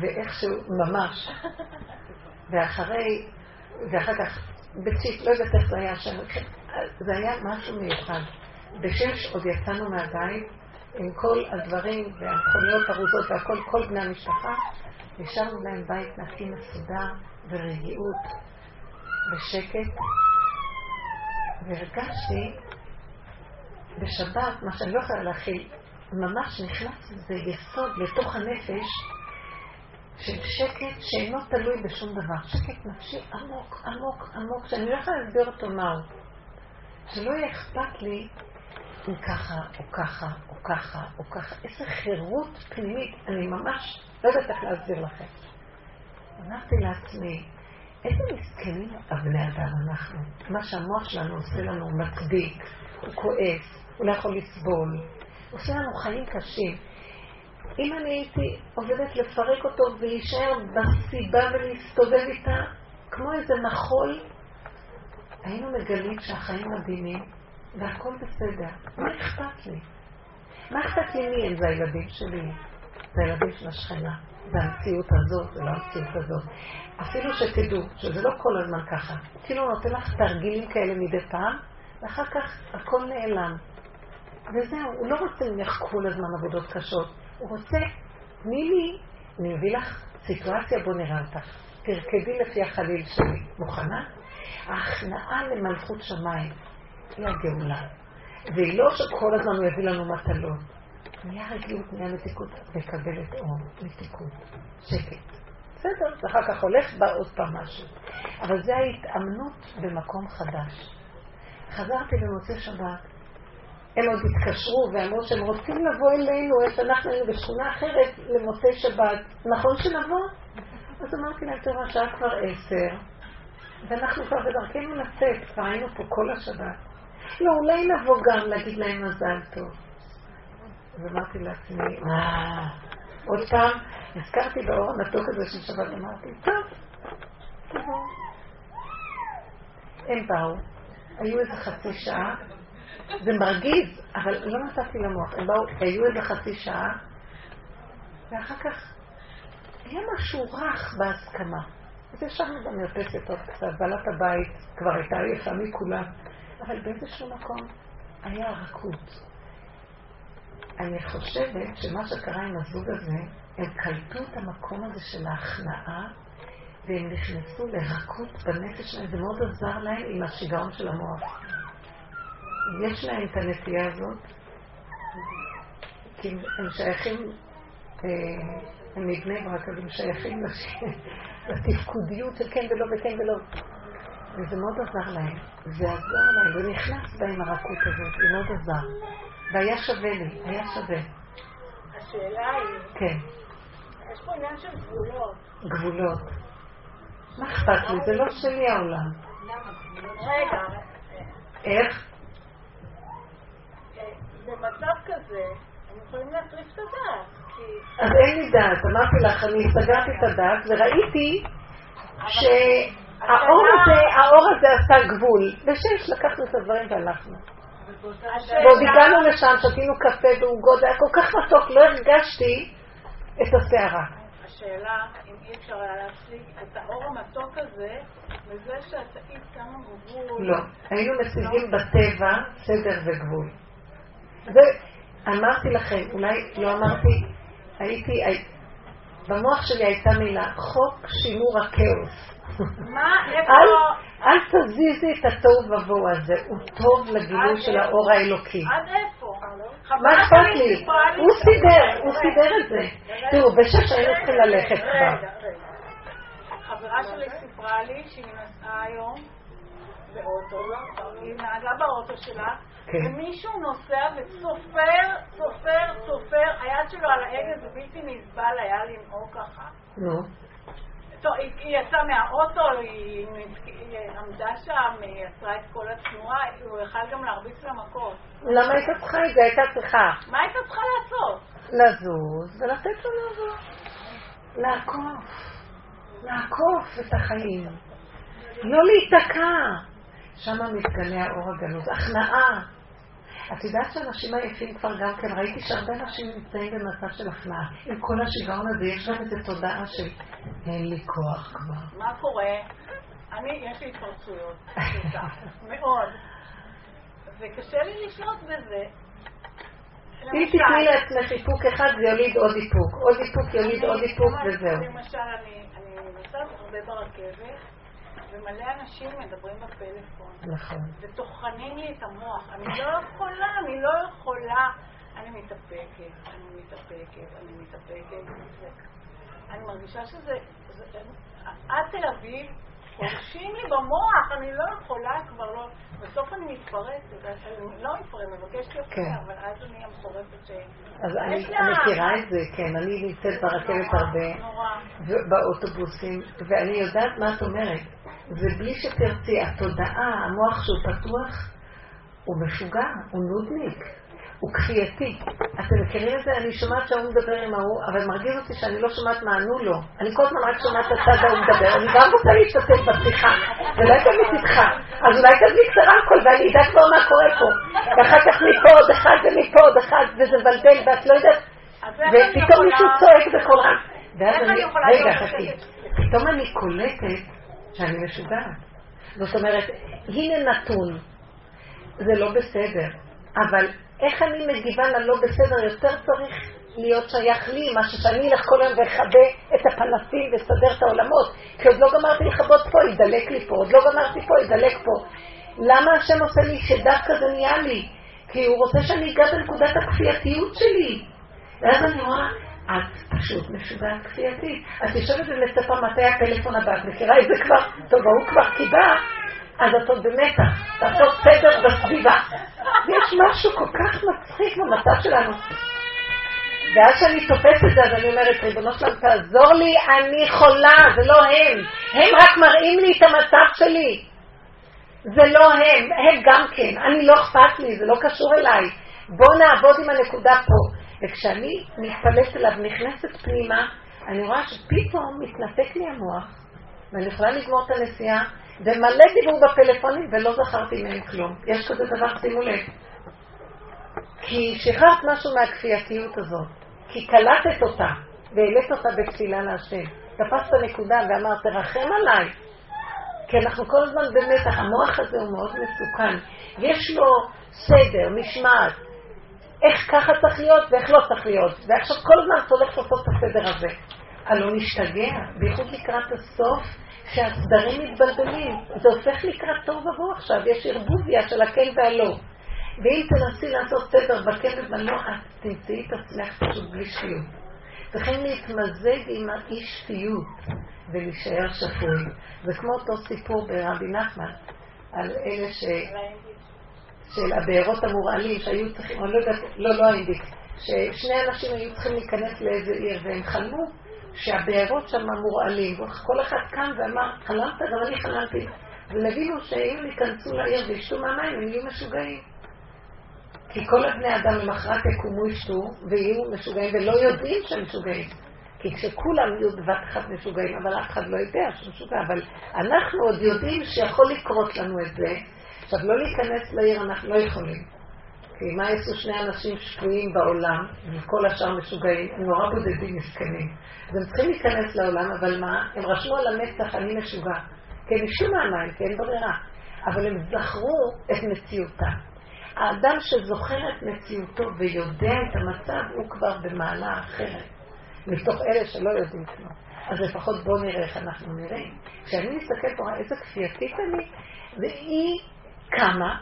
Speaker 1: ואיכשהו, ממש. ואחרי, ואחר כך, בצ'יט, לא יודעת איך זה היה שם, זה היה משהו מיוחד. בשש עוד יצאנו מהבית עם כל הדברים והמכוניות ארוזות והכל, כל בני המשפחה, השארנו להם בית נקי מסודר ורגיעות ושקט, והרגשתי בשבת, מה שאני לא יכולה להכיל, ממש נכנס איזה יסוד לתוך הנפש של שקט שאינו תלוי בשום דבר. שקט נפשי עמוק, עמוק, עמוק, שאני לא יכולה להסביר אותו מהו. שלא יהיה אכפת לי אם ככה, או ככה, או ככה, או ככה. איזה חירות פנימית, אני ממש לא יודעת איך להסביר לכם. אמרתי לעצמי, איזה מסכנים הבני אדם אנחנו. מה שהמוח שלנו עושה לנו מצדיק, הוא כועס, הוא לא יכול לסבול, עושה לנו חיים קשים. אם אני הייתי עובדת לפרק אותו ולהישאר בסיבה ולהסתובב איתה כמו איזה מחול, היינו מגלים שהחיים מדהימים והכל בסדר. מה אכפת לי? מה אכפת לי מי הם? זה הילדים שלי, זה הילדים של השכנה, זה הזאת, זה לא המציאות הזאת. אפילו שתדעו שזה לא כל הזמן ככה. כאילו נותן לך תרגילים כאלה מדי פעם, ואחר כך הכל נעלם. וזהו, הוא לא רוצה ממך כל הזמן עבודות קשות. הוא רוצה, תני לי, אני מביא לך סיטואציה, בוא נראה אותך. תרקדי לפי החליל שלי. מוכנה? ההכנעה למלכות שמיים היא הגאולה. והיא לא שכל הזמן הוא יביא לנו מטלות. נהיה רגילות, נהיה מתיקות, מקבלת אור, מתיקות, שקט. בסדר, ואחר כך הולך, בא עוד פעם משהו. אבל זה ההתאמנות במקום חדש. חזרתי במוצאי שבת, הם עוד התקשרו ואמרו שהם רוצים לבוא אלינו, איך אנחנו היינו בשכונה אחרת למוצאי שבת. נכון שנבוא? אז אמרתי להם, תראו, השעה כבר עשר, ואנחנו כבר בדרכנו לצאת, כבר היינו פה כל השבת. לא, אולי נבוא גם להגיד להם מזל טוב. אז אמרתי לעצמי, אה, עוד פעם, נזכרתי באור המתוק הזה של שבת, אמרתי, טוב, תבואו. הם באו, היו איזה חצי שעה, זה מרגיז, אבל לא נתתי למוח. הם באו, היו איזה חצי שעה, ואחר כך היה משהו רך בהסכמה. אז ישבנו במרפסת עוד קצת, בעלת הבית כבר הייתה עייפה מכולם, אבל באיזשהו מקום היה רכות. אני חושבת שמה שקרה עם הזוג הזה, הם קלטו את המקום הזה של ההכנעה, והם נכנסו לרכות בנפש שלהם, זה מאוד עזר להם עם השיגעון של המוח. יש להם את הנטייה הזאת, כי הם שייכים, אה, הם מבני ברק, אז הם שייכים לתפקודיות של כן ולא וכן ולא. וזה מאוד עזר להם. זה עזר להם, ונכנס בהם הרכות הזאת, זה מאוד עזר. והיה שווה לי, היה שווה.
Speaker 4: השאלה היא...
Speaker 1: כן.
Speaker 4: יש פה עניין של גבולות.
Speaker 1: גבולות. מה אכפת לי? זה לא שלי העולם.
Speaker 4: רגע.
Speaker 1: איך?
Speaker 4: במצב כזה, הם יכולים להטריף את הדעת.
Speaker 1: אז אין לי דעת. אמרתי לך, אני סגרתי את הדעת וראיתי שהאור הזה, האור הזה עשה גבול. בשש לקחנו את הדברים והלכנו. ועוד הגענו לשם, שתינו קפה ועוגות, זה היה כל כך מתוק, לא הרגשתי את הסערה.
Speaker 4: השאלה, אם אי אפשר היה להשיג את האור המתוק הזה, בזה שאת היית כמה גבול.
Speaker 1: לא, היינו משיגים בטבע סדר וגבול. ואמרתי לכם, אולי לא אמרתי, הייתי, במוח שלי הייתה מילה, חוק שימור הכאוס.
Speaker 4: מה? איפה?
Speaker 1: אל תזיזי את התוהו ובוהו הזה, הוא טוב לגילוי של האור האלוקי.
Speaker 4: עד איפה?
Speaker 1: מה אכפת לי? הוא סידר, הוא סידר את זה. תראו, בשש היינו צריכים ללכת כבר.
Speaker 4: חברה שלי סיפרה לי שהיא נסעה היום באוטו, היא נהגה באוטו שלה,
Speaker 1: כן.
Speaker 4: ומישהו נוסע וסופר, סופר, סופר, היד שלו על ההגה זה בלתי נסבל היה לנהוג ככה.
Speaker 1: נו.
Speaker 4: טוב, היא, יצאה מהאוטו, היא, עמדה שם, היא עצרה את כל התנועה, הוא יכל גם להרביץ לה מכות.
Speaker 1: למה הייתה צריכה את זה? הייתה צריכה
Speaker 4: מה הייתה צריכה לעשות?
Speaker 1: לזוז ולתת לו לעזור. לעקוף. לעקוף את החיים. לא להיתקע. שם מתגלה האור הגנוז. הכנעה. את יודעת שאנשים עייפים כבר גם כן, ראיתי שהרבה אנשים נמצאים במצב של הכנעה. עם כל השיגעון הזה, יש להם איזו תודעה של אין לי כוח כבר.
Speaker 4: מה קורה? אני, יש לי התפרצויות, מאוד. וקשה לי לשלוט בזה.
Speaker 1: אם תתני לעצמך איפוק אחד, זה יוליד עוד איפוק. עוד איפוק יוליד עוד איפוק וזהו.
Speaker 2: למשל, אני נוסעת הרבה ברכבת, ומלא אנשים מדברים בפלאפון.
Speaker 1: נכון.
Speaker 2: וטוחנים לי את המוח. אני לא יכולה, אני לא יכולה. אני מתאפקת, אני מתאפקת, אני מתאפקת. אני מרגישה שזה... עד תל אביב חורשים לי במוח, אני לא יכולה כבר לא... בסוף אני מתפרצת, אני לא מתפרצת, מבקשת יותר, כן. אבל אז אני המחורפת ש...
Speaker 1: אז אני מכירה את זה, כן, אני נמצאת ברכבת הרבה, באוטובוסים, ואני יודעת מה את אומרת. זה בלי שתרצי, התודעה, המוח שהוא פתוח, הוא משוגע, הוא נודניק. הוא כפייתי. אתם מכירים את זה? אני שומעת שההוא מדבר עם ההוא, אבל מרגיז אותי שאני לא שומעת מה ענו לו. אני כל הזמן רק שומעת את הצד ההוא מדבר. אני גם רוצה להשתתף בשיחה, ולא תמיד איתך. אז אולי תדליק את הרמקול ואני אדע כבר מה קורה פה. ואחר כך מפה עוד אחד ומפה עוד אחד, וזה מבלבל, ואת לא יודעת... ופתאום מישהו צועק בקול רם. ואז אני... רגע, חכי. פתאום אני קולטת שאני משוגעת. זאת אומרת, הנה נתון. זה לא בסדר, אבל איך אני מגיבה ללא בסדר, יותר צריך להיות שייך לי, משהו שאני אלך כל היום ואכבה את הפנסים ואסדר את העולמות, כי עוד לא גמרתי לכבות פה, ידלק לי פה, עוד לא גמרתי פה, ידלק פה. למה השם עושה לי שדווקא זה נהיה לי? כי הוא רוצה שאני אגע בנקודת הכפייתיות שלי. ואז אני רואה, את פשוט משוגעת כפייתית. את יושבת ומצפה מתי הפלאפון הבא, את מכירה את זה כבר? טוב, ההוא כבר קיבל, אז את עוד במתח, לעשות סדר בסביבה. ויש משהו כל כך מצחיק במצב שלנו. ואז שאני תופסת את זה, אז אני אומרת, ריבונו שלנו, תעזור לי, אני חולה, זה לא הם. הם רק מראים לי את המצב שלי. זה לא הם, הם גם כן. אני לא אכפת לי, זה לא קשור אליי. בואו נעבוד עם הנקודה פה. וכשאני מתפלאת אליו, נכנסת פנימה, אני רואה שפתאום מתנתק לי המוח, ואני יכולה לגמור את הנסיעה, ומלא דיבור בפלאפונים ולא זכרתי מהם כלום. יש כזה דבר, שימו לב. כי שחררת משהו מהכפייתיות הזאת, כי קלטת אותה והעלית אותה בתפילה להשם. תפסת נקודה ואמרת, תרחם עליי. כי אנחנו כל הזמן במתח, המוח הזה הוא מאוד מסוכן. יש לו סדר, משמעת, איך ככה צריך להיות ואיך לא צריך להיות. ועכשיו כל הזמן אתה הולך לעשות את הסדר הזה. הלא נשתגע, בייחוד לקראת הסוף, שהסדרים מתבלבלים. זה הופך לקראת תוהו ובוהו עכשיו, יש ערבוביה של הכן והלא. ואם תנסי לעשות סדר בכן ובלא, את תמצאי את עצמך פשוט בלי שפיות. צריכים להתמזג עם האי שפיות ולהישאר שפוי. זה כמו אותו סיפור ברבי נחמן, על אלה ש... של הבארות המורעלים שהיו צריכים, אני לא יודעת, לא, לא האינדיק, ששני אנשים היו צריכים להיכנס לאיזה עיר והם חלמו שהבארות שם מורעלים, וכל אחד קם ואמר, חלמת? גם אני חלמתי. והם הבינו שאם ייכנסו לעיר וישתו מהמים, הם יהיו משוגעים. כי כל הבני אדם למחרת יקומו ישתו ויהיו משוגעים ולא יודעים שהם משוגעים. כי כשכולם יהיו בבת אחת משוגעים, אבל אף אחד לא יודע שהם משוגעים, אבל אנחנו עוד יודעים שיכול לקרות לנו את זה. עכשיו, לא להיכנס לעיר אנחנו לא יכולים. כי מה יעשו שני אנשים שפויים בעולם, וכל השאר משוגעים, הם נורא בודדים מסכנים. אז הם צריכים להיכנס לעולם, אבל מה? הם רשמו על המצח, אני משוגע. כי הם ישו מהמים, כי אין ברירה. אבל הם זכרו את מציאותם. האדם שזוכר את מציאותו ויודע את המצב, הוא כבר במעלה אחרת. מתוך אלה שלא יודעים כלום. אז לפחות בואו נראה איך אנחנו נראים. כשאני מסתכלת, רואה איזה כפייתית אני, והיא קמה,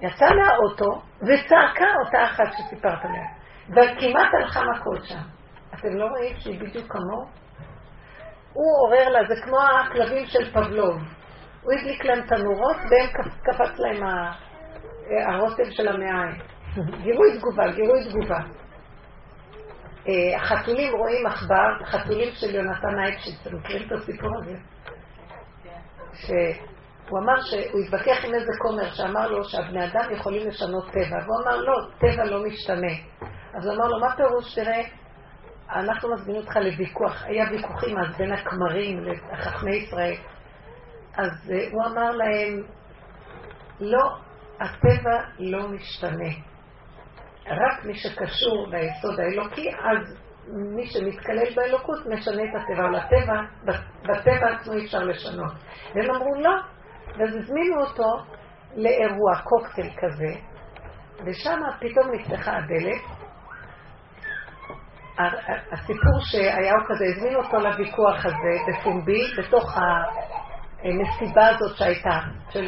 Speaker 1: יצאה מהאוטו וצעקה אותה אחת שסיפרת עליה. וכמעט הלכה מכות שם. אתם לא רואים שהיא בדיוק כמוהו? הוא עורר לה, זה כמו הכלבים של פבלוב. הוא הדליק להם תנורות והם קפץ להם הרוטב של המעיים. גירוי תגובה, גירוי תגובה. החתולים רואים עכבר, חתולים של יונתן אייפשיץ, אתם מכירים את הסיפור הזה? הוא אמר שהוא התווכח עם איזה כומר שאמר לו שהבני אדם יכולים לשנות טבע, והוא אמר לא, טבע לא משתנה. אז הוא אמר לו, מה פירוש, תראה, אנחנו מזמינים אותך לוויכוח, היה ויכוחים אז בין הכמרים לחכמי ישראל. אז uh, הוא אמר להם, לא, הטבע לא משתנה. רק מי שקשור ליסוד האלוקי, אז מי שמתקלל באלוקות משנה את הטבע, אבל הטבע, בטבע עצמו אי אפשר לשנות. והם אמרו לא, ואז הזמינו אותו לאירוע, קוקטייל כזה, ושם פתאום נפתחה הדלת. הסיפור שהיה הוא כזה, הזמין אותו לוויכוח הזה בפומבי, בתוך המסיבה הזאת שהייתה, של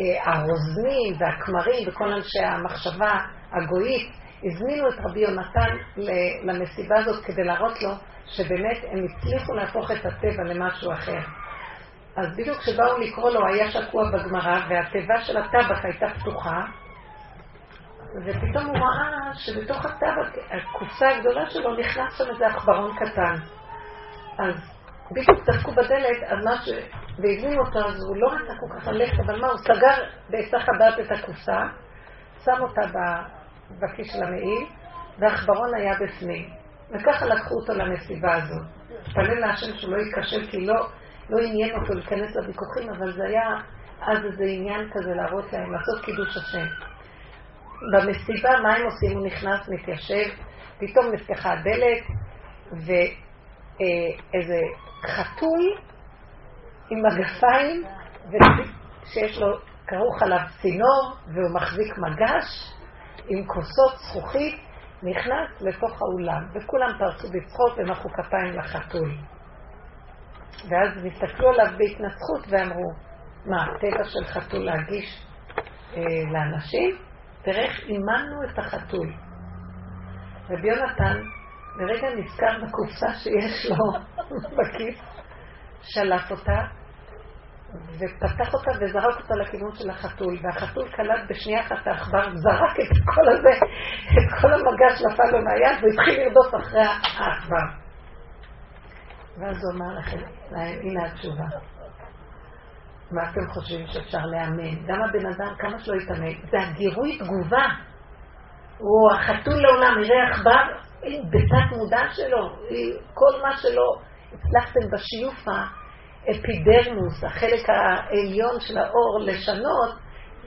Speaker 1: אה, הרוזנים והכמרים וכל אנשי המחשבה הגויית, הזמינו את רבי יונתן למסיבה הזאת כדי להראות לו שבאמת הם הצליחו להפוך את הטבע למשהו אחר. אז בדיוק כשבאו לקרוא לו, היה שקוע בגמרא, והתיבה של הטבח הייתה פתוחה, ופתאום הוא ראה שבתוך הטבח, הקופסה הגדולה שלו, נכנס שם איזה עכברון קטן. אז בדיוק דפקו בדלת, אז מה ש... והזמינו אותו, אז הוא לא רצה כל כך ללכת, אבל מה, הוא סגר בהיסח הדעת את הקופסה, שם אותה בכיס של המעיל, והעכברון היה בפנים. וככה לקחו אותו למסיבה הזאת. התפלל להשם שהוא לא ייכשל, כי לא, לא עניין אותו להיכנס לוויכוחים, אבל זה היה אז איזה עניין כזה להראות להם, לעשות קידוש השם. במסיבה, מה הם עושים? הוא נכנס, מתיישב, פתאום נפתחה הדלת, ואיזה חתול עם מגפיים, שיש לו כרוך עליו צינור, והוא מחזיק מגש עם כוסות זכוכית, נכנס לתוך האולם, וכולם פרצו בצחוק ומחאו כפיים לחתול. ואז נסתכלו עליו בהתנצחות ואמרו, מה, הטבע של חתול להגיש אה, לאנשים? תראה איך אימנו את החתול. רבי יונתן לרגע נזכר בקופסה שיש לו בכיס, שלף אותה, ופתח אותה וזרק אותה לכיוון של החתול, והחתול קלט בשנייה אחת העכבר, זרק את כל הזה, את כל המגש נפל לו מהיד, והתחיל לרדוף אחרי העכבר. ואז הוא אמר לכם, הנה התשובה. מה אתם חושבים שאפשר לאמן? גם הבן אדם, כמה שלא יתאמן, זה הגירוי תגובה. הוא החתול לעולם, יראה עכבר, בתת מודע שלו, כל מה שלא הצלחתם בשיוף האפידרמוס, החלק העליון של האור, לשנות,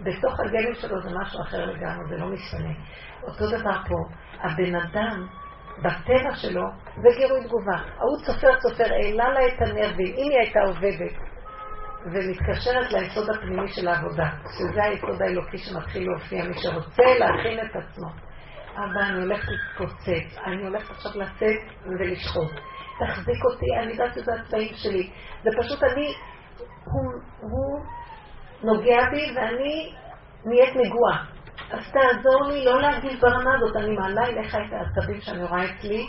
Speaker 1: בתוך הגנים שלו זה משהו אחר לגמרי, זה לא משנה. אותו דבר פה, הבן אדם, בטבע שלו, זה גירוי תגובה. ההוא צופר צופר, העלה לה את הנרבים, אם היא הייתה עובדת ומתקשרת ליסוד הפנימי של העבודה, שזה היסוד האלוקי שמתחיל להופיע, מי שרוצה להכין את עצמו. אבא, אני הולכת להתפוצץ, אני הולכת עכשיו לצאת ולשחוט. תחזיק אותי, אני יודעת שזה הצבעים שלי. זה פשוט אני, הוא, הוא נוגע בי ואני נהיית נגועה. אז תעזור לי לא להגיב ברמה הזאת, אני מעלה אליך את העצבים שאני רואה אצלי,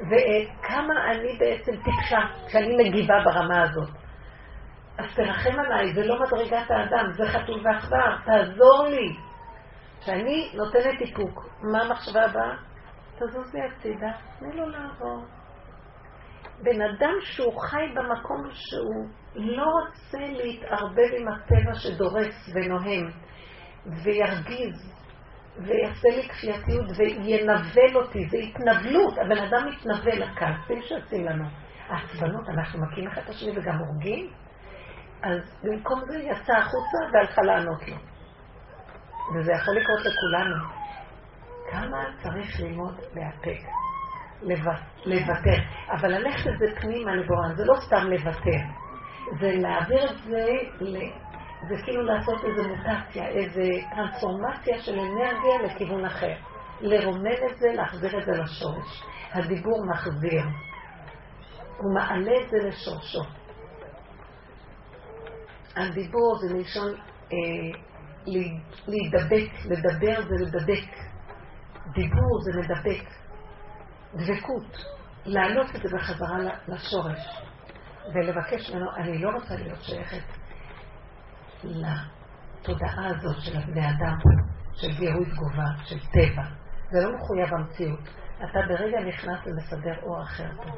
Speaker 1: וכמה אני בעצם טיפשה כשאני מגיבה ברמה הזאת. אז תרחם עליי, זה לא מדרגת האדם, זה חתול ועכבר, תעזור לי. כשאני נותנת איפוק, מה המחשבה הבאה? תזוז לי הצידה, תני לו לעבור. בן אדם שהוא חי במקום שהוא לא רוצה להתערבב עם הטבע שדורס ונוהם, וירגיז, ויעשה לי כפייתיות, וינבל אותי, זה התנבלות, הבן אדם מתנבל, הכעסים שעושים לנו. העצבנות, אנחנו מכים אחד את השני וגם הורגים, אז במקום זה יצא החוצה והלכה לענות לו. וזה יכול לקרות לכולנו. כמה צריך ללמוד לאפק, לוותר. אבל ללכת את זה פנימה לגורן, זה לא סתם לוותר. זה להעביר את זה, זה כאילו לעשות איזו מוטציה, איזו טרנספורמציה של אנרגיה לכיוון אחר. לרומם את זה, להחזיר את זה לשורש. הדיבור מחזיר. הוא מעלה את זה לשורשו. הדיבור זה מלשון אה, להידבק, לדבר זה לדבק. דיבור זה לדבק. דבקות, להעלות את זה בחזרה לשורש, ולבקש ממנו, אני לא רוצה להיות שייכת לתודעה הזאת של הבני אדם, של גירוי תגובה, של טבע. זה לא מחויב המציאות. אתה ברגע נכנס למסדר אור אחר פה.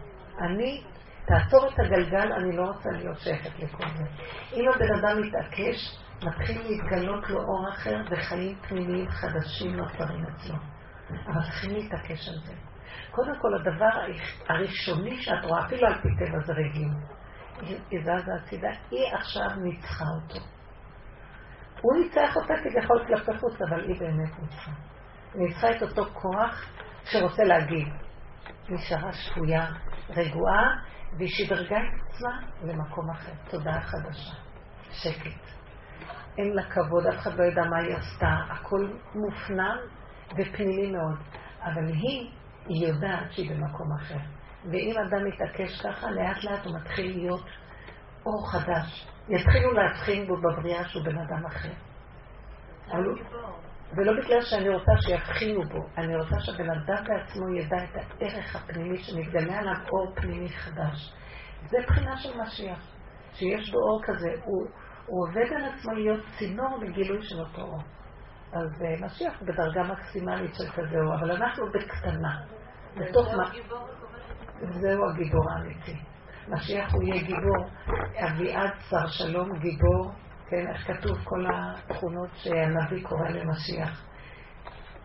Speaker 1: אני, תעצור את הגלגל, אני לא רוצה להיות שייכת לכל זה. אם הבן אדם מתעקש, מתחיל להתגלות לו אור אחר וחיים פנימיים חדשים נוצרים אצלו. אבל צריכים להתעקש על זה. קודם כל, הדבר הראשוני שאת רואה, אפילו על פי טבע זה רגיל, היא זזה הצידה, היא עכשיו ניצחה אותו. הוא ניצח אותה כביכול כלפי חוץ, אבל היא באמת ניצחה. ניצחה את אותו כוח שרוצה להגיד. נשארה שפויה, רגועה, והיא שדרגה את עצמה למקום אחר. תודעה חדשה. שקט. אין לה כבוד, אף אחד לא יודע מה היא עשתה, הכל מופנם ופנימי מאוד. אבל היא, היא יודעת שהיא במקום אחר. ואם אדם מתעקש ככה, לאט לאט הוא מתחיל להיות אור חדש. יתחילו להבחין בו בבריאה שהוא בן אדם אחר. ולא בגלל שאני רוצה שיבחינו בו, אני רוצה שהבן אדם בעצמו ידע את הערך הפנימי שמתגלה עליו אור פנימי חדש. זה בחינה של משיח, שיש בו אור כזה, הוא, הוא עובד על עצמו להיות צינור לגילוי של אותו אור. אז uh, משיח בדרגה מקסימלית של כזה אור, אבל אנחנו בקטנה. בתוך מה... זהו הגיבור האמיתי. משיח הוא יהיה גיבור, אביעד שר שלום גיבור, כן, איך כתוב כל התכונות שהנביא קורא למשיח,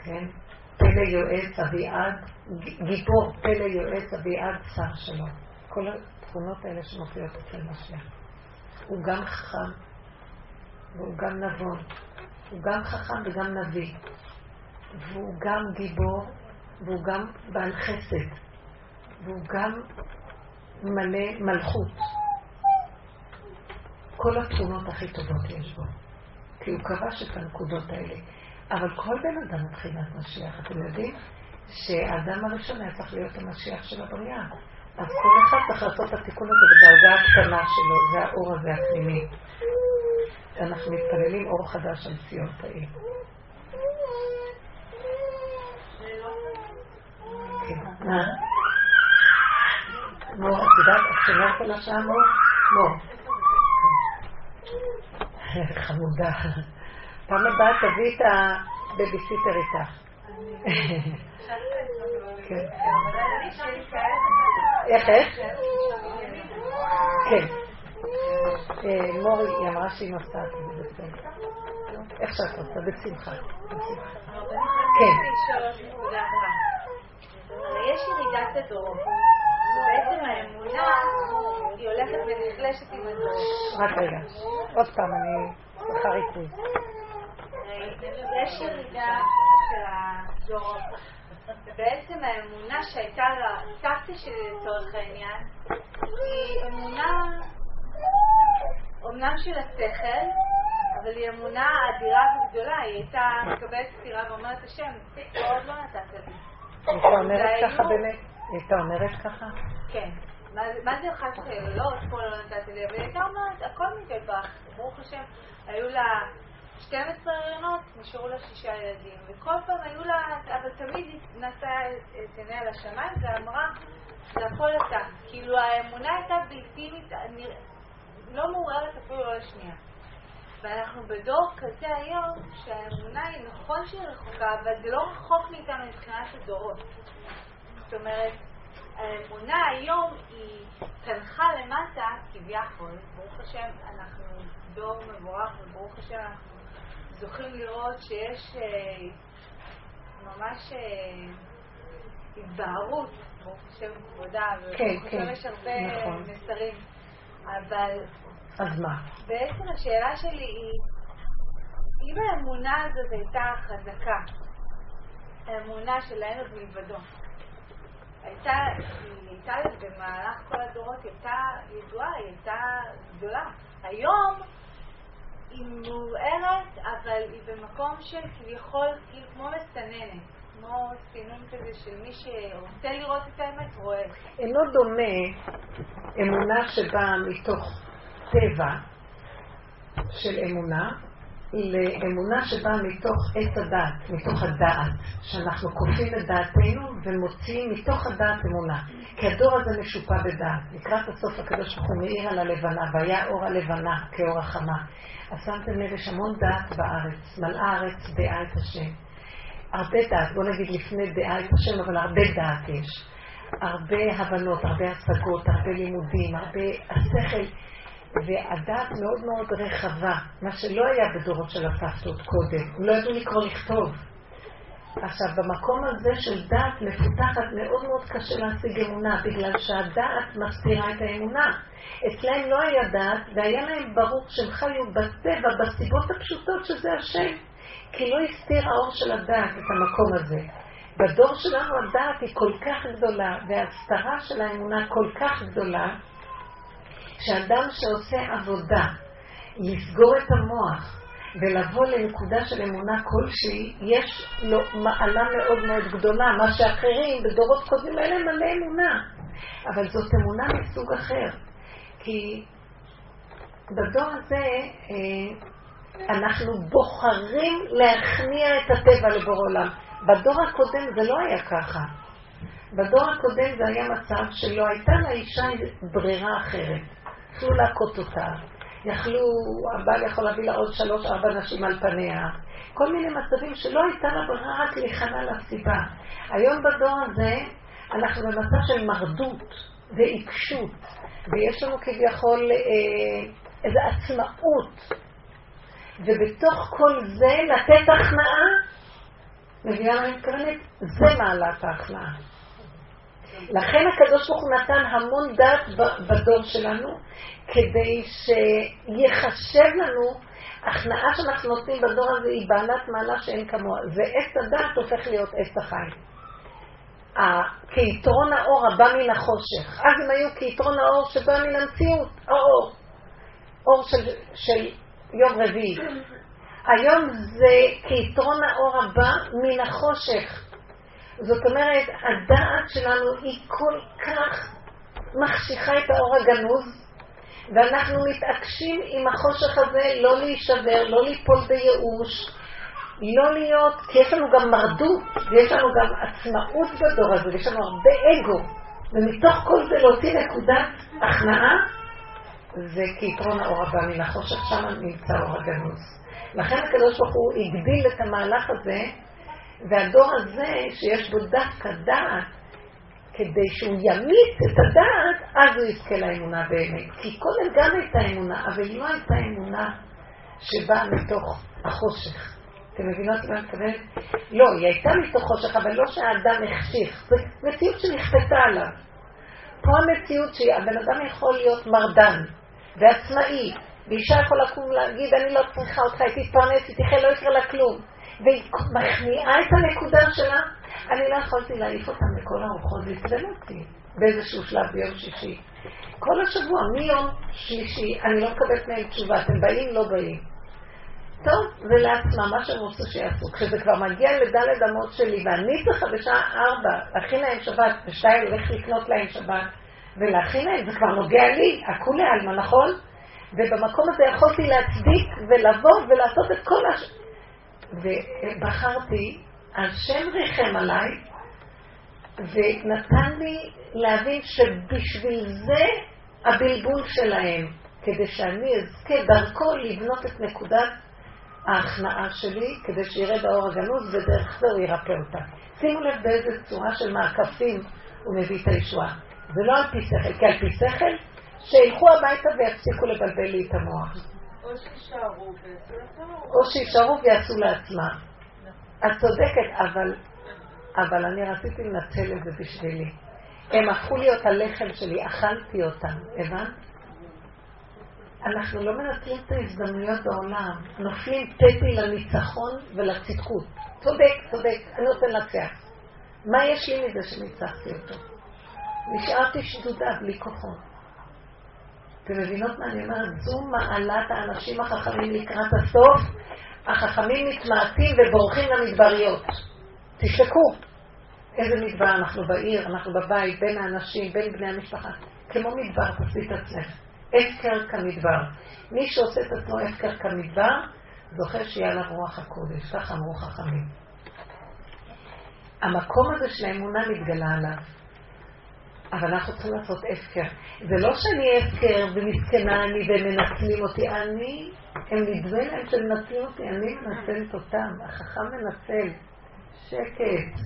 Speaker 1: כן, פלא יועץ אביעד, גיבור פלא יועץ אביעד שר שלום, כל התכונות האלה שמופיעות אצל משיח. הוא גם חכם, והוא גם נבון, הוא גם חכם וגם נביא, והוא גם גיבור, והוא גם בעל חסד, והוא גם מלא מלכות. כל התכונות הכי טובות יש בו. כי הוא כבש את הנקודות האלה. אבל כל בן אדם מבחינת משיח, אתם יודעים שהאדם הראשון היה צריך להיות המשיח של הבריאה. אז כל אחד צריך לעשות את התיקון הזה בדרגה הקטנה שלו, זה האור הזה הפנימי. אנחנו מתפללים אור חדש על ציון תאי. כן. מור, את יודעת, את שומרת על השעה מור? מור. חמודה. פעם הבאה תביא את הבייביסיטר איתך. כן. איך, איך? כן. אה, מורי, היא אמרה שהיא נוסעת, זה בסדר. איך שאת רוצה, בשמחה. כן.
Speaker 3: יש ירידת הדורות. בעצם האמונה היא הולכת ונחלשת עם הדורות.
Speaker 1: רק רגע. עוד פעם, אני צריכה ריכוז.
Speaker 3: יש ירידה של הדורות. בעצם האמונה שהייתה לסבתא שלי לצורך העניין, היא אמונה אומנם של השכל, אבל היא אמונה אדירה וגדולה, היא הייתה מקבלת סתירה ואומרת השם, עוד לא נתת לי.
Speaker 1: היא אומרת ככה באמת? היא הייתה אומרת ככה?
Speaker 3: כן. מה זה? לא, את כל לא נתתי לי, אבל הייתה אומרת, הכל מתלבח, ברוך השם, היו לה 12 הריונות, נשארו לה שישה ילדים, וכל פעם היו לה, אבל תמיד היא נשאה את עיניה לשמיים ואמרה, זה הכל אתה. כאילו האמונה הייתה בלתי, לא מעוררת אפילו לא לשנייה. ואנחנו בדור כזה היום, שהאמונה היא נכון שהיא רחוקה, אבל זה לא רחוק מאיתנו מבחינת הדורות. זאת אומרת, האמונה היום היא צנחה למטה כביכול, ברוך השם אנחנו דור מבורך וברוך השם אנחנו זוכים לראות שיש אה, ממש אה, התבהרות, ברוך השם כבודה,
Speaker 1: כן,
Speaker 3: וברוך
Speaker 1: כן,
Speaker 3: השם יש הרבה
Speaker 1: נכון.
Speaker 3: מסרים, אבל
Speaker 1: אז מה?
Speaker 3: בעצם השאלה שלי היא, אם האמונה הזאת הייתה חזקה, האמונה של הערב מלבדו, הייתה, היא הייתה במהלך כל הדורות, היא הייתה ידועה, היא הייתה גדולה. היום היא מעורערת, אבל היא במקום של כביכול, כאילו כמו מסננת, כמו סינון כזה של מי שרוצה לראות את האמת, רואה.
Speaker 1: אינו דומה אמונה שבאה מתוך טבע של אמונה לאמונה שבאה מתוך עץ הדעת, מתוך הדעת, שאנחנו כופים את דעתנו ומוציאים מתוך הדעת אמונה. כי הדור הזה משופע בדעת. לקראת הסוף הקדוש ברוך הוא מאיר על הלבנה, והיה אור הלבנה כאור החמה. אז שמתם לב, יש המון דעת בארץ, מלאה הארץ דעה את השם. הרבה דעת, בוא נגיד לפני דעה את השם, אבל הרבה דעת יש. הרבה הבנות, הרבה השגות, הרבה לימודים, הרבה השכל. והדעת מאוד מאוד רחבה, מה שלא היה בדורות של הסבתות קודם, הם לא ידעו לקרוא לכתוב. עכשיו, במקום הזה של דעת מפותחת מאוד מאוד קשה להשיג אמונה, בגלל שהדעת מסתירה את האמונה. אצלהם לא היה דעת, והיה להם ברור שהם חיו בטבע, בסיבות הפשוטות שזה השם. כי לא הסתיר האור של הדעת את המקום הזה. בדור שלנו הדעת היא כל כך גדולה, וההסתרה של האמונה כל כך גדולה, שאדם שעושה עבודה לסגור את המוח ולבוא לנקודה של אמונה כלשהי, יש לו מעלה מאוד מאוד גדולה, מה שאחרים בדורות קודמים אין להם מלא אמונה. אבל זאת אמונה מסוג אחר. כי בדור הזה אה, אנחנו בוחרים להכניע את הטבע לבורא עולם. בדור הקודם זה לא היה ככה. בדור הקודם זה היה מצב שלא הייתה לאישה ברירה אחרת. יכלו להכות אותה, יכלו, הבעל יכול להביא לה עוד שלוש, ארבע נשים על פניה. כל מיני מצבים שלא הייתה לה ברירה רק להיכנע לסיבה. היום בדור הזה אנחנו במצב של מרדות ועיקשות, ויש לנו כביכול אה, איזו עצמאות, ובתוך כל זה לתת הכנעה, מבינה מה אני? זה מעלת ההכנעה. לכן הקדוש ברוך הוא נתן המון דעת בדור שלנו, כדי שיחשב לנו, הכנעה שאנחנו נותנים בדור הזה היא בעלת מעלה שאין כמוה. ועץ הדעת הופך להיות עץ החיים. כיתרון האור הבא מן החושך. אז הם היו כיתרון האור שבא מן המציאות, האור. אור של, של יום רביעי. היום זה כיתרון האור הבא מן החושך. זאת אומרת, הדעת שלנו היא כל כך מחשיכה את האור הגנוז, ואנחנו מתעקשים עם החושך הזה לא להישבר, לא ליפול בייאוש, לא להיות, כי יש לנו גם מרדות, ויש לנו גם עצמאות בדור הזה, ויש לנו הרבה אגו, ומתוך כל זה להוציא נקודת הכנעה, זה כיתרון האור הבא מן החושך, שם נמצא אור הגנוז. לכן הקדוש ברוך הוא הגדיל את המהלך הזה, והדור הזה, שיש בו דווקא דעת, כדי שהוא ימיט את הדעת, אז הוא יזכה לאמונה באמת. כי קודם גם הייתה אמונה, אבל לא הייתה אמונה שבאה מתוך החושך. אתם מבינות מה אני מתכוונת? לא, היא הייתה מתוך חושך, אבל לא שהאדם החשיך. זו מציאות שנכפתה עליו. פה המציאות שהבן אדם יכול להיות מרדן ועצמאי, ואישה יכולה לקום להגיד, אני לא צריכה אותך, היא תתפרנס, היא תחיה, לא יקרה לה כלום. והיא מכניעה את הנקודה שלה, אני לא יכולתי להעיף אותם לכל הרוחות, אותי באיזשהו שלב ביום שישי. כל השבוע, מיום שלישי, אני לא מקבלת מהם תשובה, אתם באים, לא באים. טוב, זה לעצמם, מה שהם רוצים שיעשו. כשזה כבר מגיע לדלת אמות שלי, ואני צריכה בשעה ארבע להכין להם שבת, ושתיים הולך לקנות להם שבת, ולהכין להם, זה כבר נוגע לי, הכולי עלמא, נכון? ובמקום הזה יכולתי להצדיק ולבוא ולעשות את כל הש... ובחרתי, השם ריחם עליי, ונתן לי להבין שבשביל זה הבלבול שלהם, כדי שאני אזכה דרכו לבנות את נקודת ההכנעה שלי, כדי שירד האור הגנוז, ודרך זה הוא ירפא אותה. שימו לב באיזה צורה של מעקפים הוא מביא את הישועה. זה לא על פי שכל, כי על פי שכל, שילכו הביתה ויפסיקו לבלבל לי את המוח.
Speaker 2: או שיישארו
Speaker 1: ויעשו לעצמם. את צודקת, אבל, אבל אני רציתי לנצל את זה בשבילי. הם הפכו להיות הלחם שלי, אכלתי אותם, הבנת? אנחנו לא מנצלים את ההזדמנויות בעולם, נופלים פתי לניצחון ולצדקות. צודק, צודק, אני רוצה לנצח. מה יש לי מזה שניצחתי אותו? נשארתי שדודה בלי כוחות. אתם מבינות מה אני אומרת? זו מעלת האנשים החכמים לקראת הסוף. החכמים מתמעטים ובורחים למדבריות. תשתקו. איזה מדבר אנחנו בעיר, אנחנו בבית, בין האנשים, בין בני המשפחה. כמו מדבר, תעשי את עצמך. הפקר כמדבר. מי שעושה את עצמו הפקר כמדבר, זוכר שיהיה עליו רוח הקודש, כך אמרו חכמים. המקום הזה של האמונה מתגלה עליו. אבל אנחנו צריכים לעשות הפקר. זה לא שאני הפקר ומסכנה אני והם מנצלים אותי, אני, הם נדמה להם שמנצלים אותי, אני מנצלת אותם, החכם מנצל. שקט.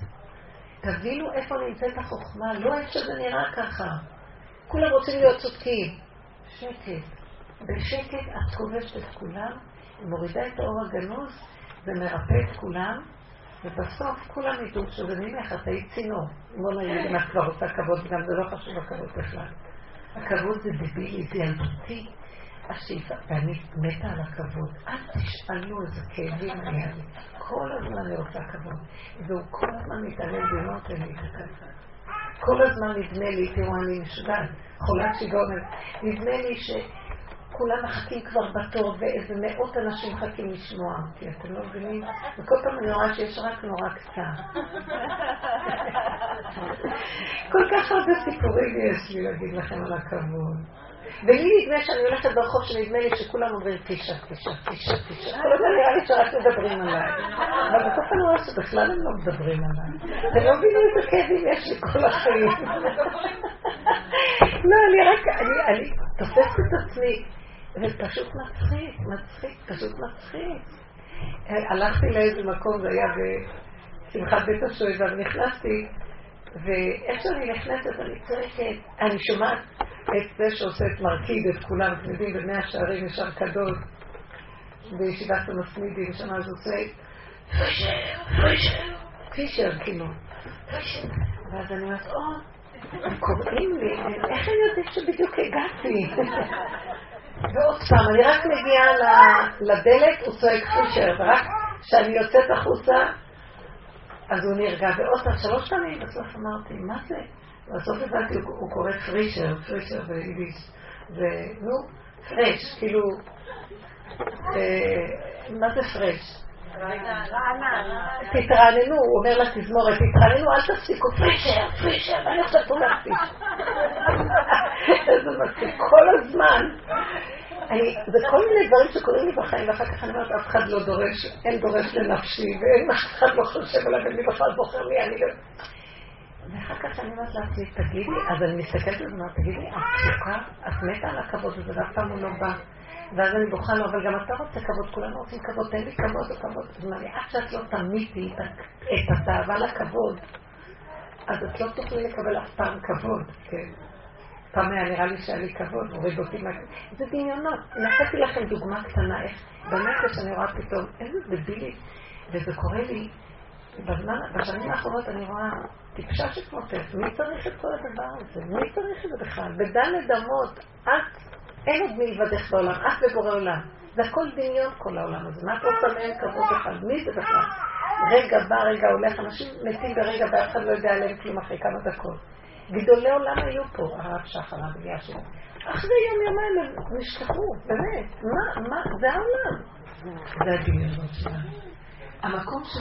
Speaker 1: תבינו איפה נמצאת החוכמה, לא איך שזה נראה ככה. כולם רוצים להיות צודקים. שקט. בשקט את כובשת את כולם, מורידה את האור הגנוז ומרפא את כולם, ובסוף כולם ידעו שזה ממך, את היית צינור. בוא נגיד אם את כבר רוצה כבוד, גם זה לא חשוב הכבוד בכלל. הכבוד זה דבילי, זה ילדותי. השאיפה, ואני מתה על הכבוד. אל תשאלו איזה כאבים היה לי. כל הזמן אני רוצה כבוד. והוא כל הזמן מתעלל בי, לא נותן. כל הזמן נדמה לי, תראו, אני משוגעת, חולת שיגעון, נדמה לי ש... וכולם מחכים כבר בתור, ואיזה מאות אנשים מחכים לשמוע אותי, אתם לא מבינים? וכל פעם אני רואה שיש רק נורא קצר. כל כך הרבה סיפורים יש לי להגיד לכם על הכבוד. ולי נדמה שאני הולכת ברחוב שנדמה לי שכולם אומרים פישה, פישה, פישה, פישה. כל הזמן נראה לי שרק מדברים עליי. אבל בסוף אני רואה שבכלל הם לא מדברים עליי. אתם לא מבינים איזה כאבים יש לי כל החיים. לא, אני רק, אני תופסת את עצמי, ופשוט מצחיק, מצחיק, פשוט מצחיק. הלכתי לאיזה מקום, זה היה בשמחת בית השואבה, ונכנסתי, ואיך שאני נכנסת אני צועקת, אני שומעת את זה שעושה את מרקיד, את כולם, אתם יודעים, במאה השערים יש ארכדות בישיבת המסמידים, שם אז עושה פישר, פישר, פישר, כאילו. ואז אני אומרת, או, הם קוראים לי, איך הם יודעים שבדיוק הגעתי? ועוד פעם, אני רק מגיעה לדלת, הוא צועק פישר, ורק כשאני יוצאת החוצה, אז הוא נרגע. ועוד פעם, שלוש פעמים, בסוף אמרתי, מה זה? בסוף הבנתי, הוא קורא פרישר, פרישר ביידיש. ונו, פרש, כאילו, אה, מה זה פרש? תתרעננו, הוא אומר לתזמורת, תתרעננו, אל תפסיקו, פרישר, פרישר, אני עכשיו פה להפסיק. איזה מצחיק, כל הזמן. זה כל מיני דברים שקורים לי בחיים, ואחר כך אני אומרת, אף אחד לא דורש, אין דורש לנפשי, ואין אף אחד לא חושב עליו, ואני בכלל בוחר מי אני לא... ואחר כך אני אומרת לעצמי, תגידי, אז אני מסתכלת על זה, תגידי, את פסוקה, את מתה על הכבוד הזה, ואף פעם הוא לא בא. ואז אני בוכה לו, אבל גם אתה רוצה כבוד, כולנו רוצים כבוד, תן לי כבוד או כבוד. אז אמר לי, עד שאת לא תמיתי את התאווה לכבוד, אז את לא תוכלי לקבל אף פעם כבוד, כן. פעם היה נראה לי שהיה לי כבוד, הוריד אותי מה... זה דמיונות. נתתי לכם דוגמה קטנה, איך באמת כשאני רואה פתאום, איזה דבילי, וזה קורה לי, בזמן, בשנים האחרונות אני רואה טיפשה שכמותך, מי צריך את כל הדבר הזה? מי צריך את זה בכלל? בדלת אמות, את, אין עוד מלבדך בעולם, את ובורא עולם. זה הכל דמיון כל העולם הזה. מה את רוצה מהם כבוד אחד? מי זה בכלל? רגע בא, רגע הולך, אנשים מתים ברגע ואף אחד לא יודע עליהם כלום אחרי כמה דקות. גדולי עולם היו פה, הרב שחר, הרב שלו. אחרי יום יומיים הם נשכחו, באמת. מה, מה, זה העולם. זה הדמיונות שלנו. המקום של